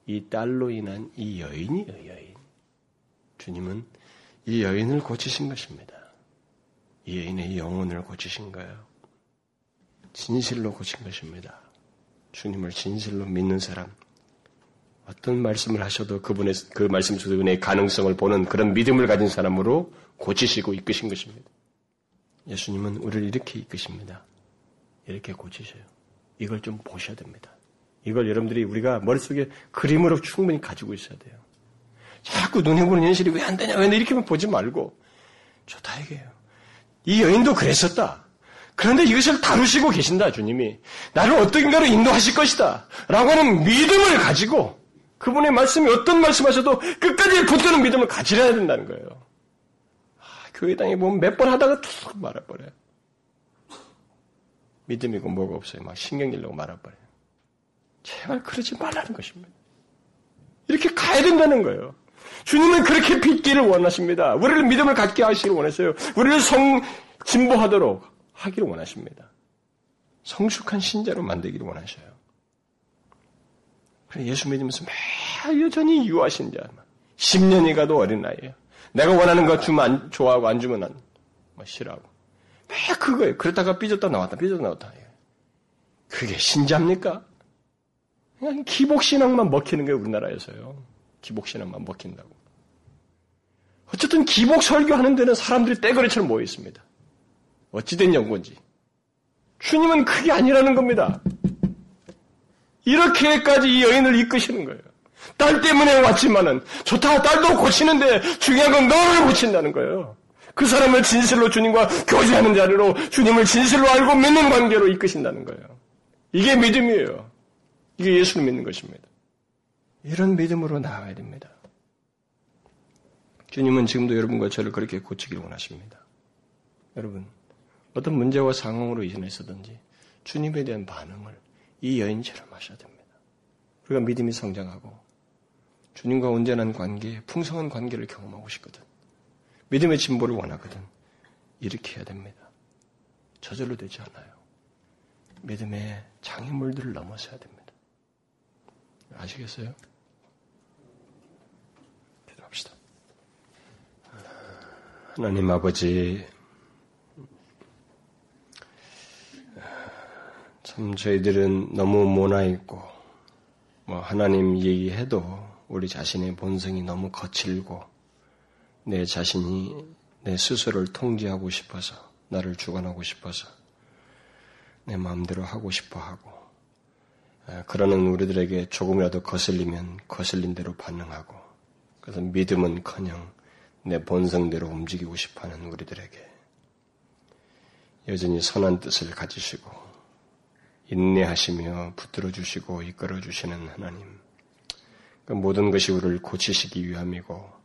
이 딸로 인한 이 여인이에요, 여인. 주님은 이 여인을 고치신 것입니다. 이 여인의 영혼을 고치신 거예요. 진실로 고친 것입니다. 주님을 진실로 믿는 사람, 어떤 말씀을 하셔도 그분의 그 말씀 속의 가능성을 보는 그런 믿음을 가진 사람으로 고치시고 이끄신 것입니다. 예수님은 우리를 이렇게 이끄십니다. 이렇게 고치셔요. 이걸 좀 보셔야 됩니다. 이걸 여러분들이 우리가 머릿속에 그림으로 충분히 가지고 있어야 돼요. 자꾸 눈에 보는 현실이 왜 안 되냐, 왜 이렇게만 보지 말고, 좋다 이게요. 이 여인도 그랬었다. 그런데 이것을 다루시고 계신다, 주님이. 나를 어떤가로 인도하실 것이다. 라고 하는 믿음을 가지고 그분의 말씀이 어떤 말씀하셔도 끝까지 붙드는 믿음을 가지려야 된다는 거예요. 아, 교회당에 보면 몇 번 하다가 툭 말아버려요. 믿음이고 뭐가 없어요. 막 신경 질려고 말아버려요. 제발 그러지 말라는 것입니다. 이렇게 가야 된다는 거예요. 주님은 그렇게 빚기를 원하십니다. 우리를 믿음을 갖게 하시기를 원하세요. 우리를 성, 진보하도록 하기를 원하십니다. 성숙한 신자로 만들기를 원하셔요. 예수 믿으면서 매일 여전히 유하신 자, 10년이 가도 어린아이예요. 내가 원하는 거 주면 안, 좋아하고 안 주면 안, 뭐 싫어하고. 매 그거예요. 그러다가 삐졌다 나왔다, 삐졌다 나왔다. 그게 신자입니까? 그냥 기복신앙만 먹히는 게 우리나라에서요. 기복신앙만 먹힌다고. 어쨌든 기복 설교하는 데는 사람들이 떼거리처럼 모여 있습니다. 어찌된 연구인지. 주님은 그게 아니라는 겁니다. 이렇게까지 이 여인을 이끄시는 거예요. 딸 때문에 왔지만은 좋다 딸도 고치는데 중요한 건 너를 고친다는 거예요. 그 사람을 진실로 주님과 교제하는 자리로 주님을 진실로 알고 믿는 관계로 이끄신다는 거예요. 이게 믿음이에요. 이게 예수를 믿는 것입니다. 이런 믿음으로 나아가야 됩니다. 주님은 지금도 여러분과 저를 그렇게 고치기를 원하십니다. 여러분, 어떤 문제와 상황으로 인해서든지 주님에 대한 반응을 이 여인처럼 하셔야 됩니다. 우리가 믿음이 성장하고 주님과 온전한 관계, 풍성한 관계를 경험하고 싶거든. 믿음의 진보를 원하거든. 이렇게 해야 됩니다. 저절로 되지 않아요. 믿음의 장애물들을 넘어서야 됩니다. 아시겠어요? 기도합시다. 하나님 아버지, 참 저희들은 너무 모나 있고, 뭐 하나님 얘기해도 우리 자신의 본성이 너무 거칠고, 내 자신이 내 스스로를 통제하고 싶어서, 나를 주관하고 싶어서, 내 마음대로 하고 싶어 하고, 그러는 우리들에게 조금이라도 거슬리면 거슬린 대로 반응하고, 그래서 믿음은 커녕 내 본성대로 움직이고 싶어 하는 우리들에게 여전히 선한 뜻을 가지시고, 인내하시며 붙들어 주시고 이끌어 주시는 하나님. 그 모든 것이 우리를 고치시기 위함이고,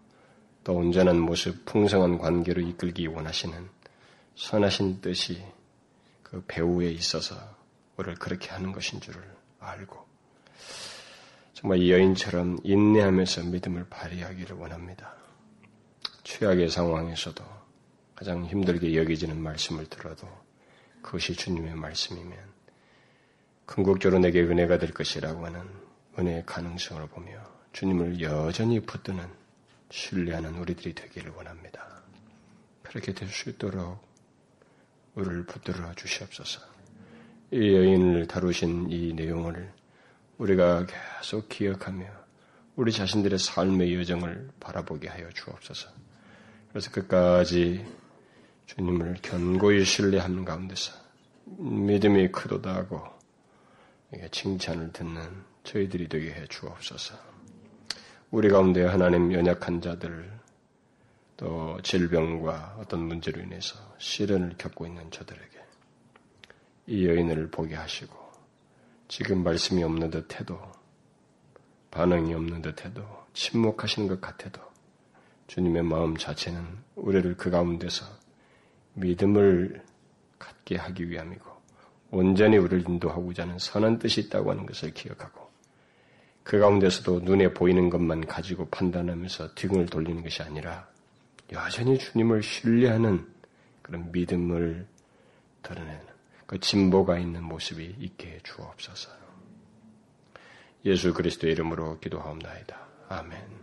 또 온전한 모습, 풍성한 관계로 이끌기 원하시는 선하신 뜻이 그 배우에 있어서 우리를 그렇게 하는 것인 줄을 알고 정말 이 여인처럼 인내하면서 믿음을 발휘하기를 원합니다. 최악의 상황에서도 가장 힘들게 여겨지는 말씀을 들어도 그것이 주님의 말씀이면 궁극적으로 내게 은혜가 될 것이라고 하는 은혜의 가능성을 보며 주님을 여전히 붙드는 신뢰하는 우리들이 되기를 원합니다. 그렇게 될 수 있도록 우리를 붙들어 주시옵소서. 이 여인을 다루신 이 내용을 우리가 계속 기억하며 우리 자신들의 삶의 여정을 바라보게 하여 주옵소서. 그래서 끝까지 주님을 견고히 신뢰하는 가운데서 믿음이 크도다 하고 칭찬을 듣는 저희들이 되게 해 주옵소서. 우리 가운데 하나님 연약한 자들 또 질병과 어떤 문제로 인해서 시련을 겪고 있는 저들에게 이 여인을 보게 하시고 지금 말씀이 없는 듯 해도 반응이 없는 듯 해도 침묵하시는 것 같아도 주님의 마음 자체는 우리를 그 가운데서 믿음을 갖게 하기 위함이고 온전히 우리를 인도하고자 하는 선한 뜻이 있다고 하는 것을 기억하고 그 가운데서도 눈에 보이는 것만 가지고 판단하면서 등을 돌리는 것이 아니라 여전히 주님을 신뢰하는 그런 믿음을 드러내는 그 진보가 있는 모습이 있게 해 주옵소서. 예수 그리스도의 이름으로 기도하옵나이다. 아멘.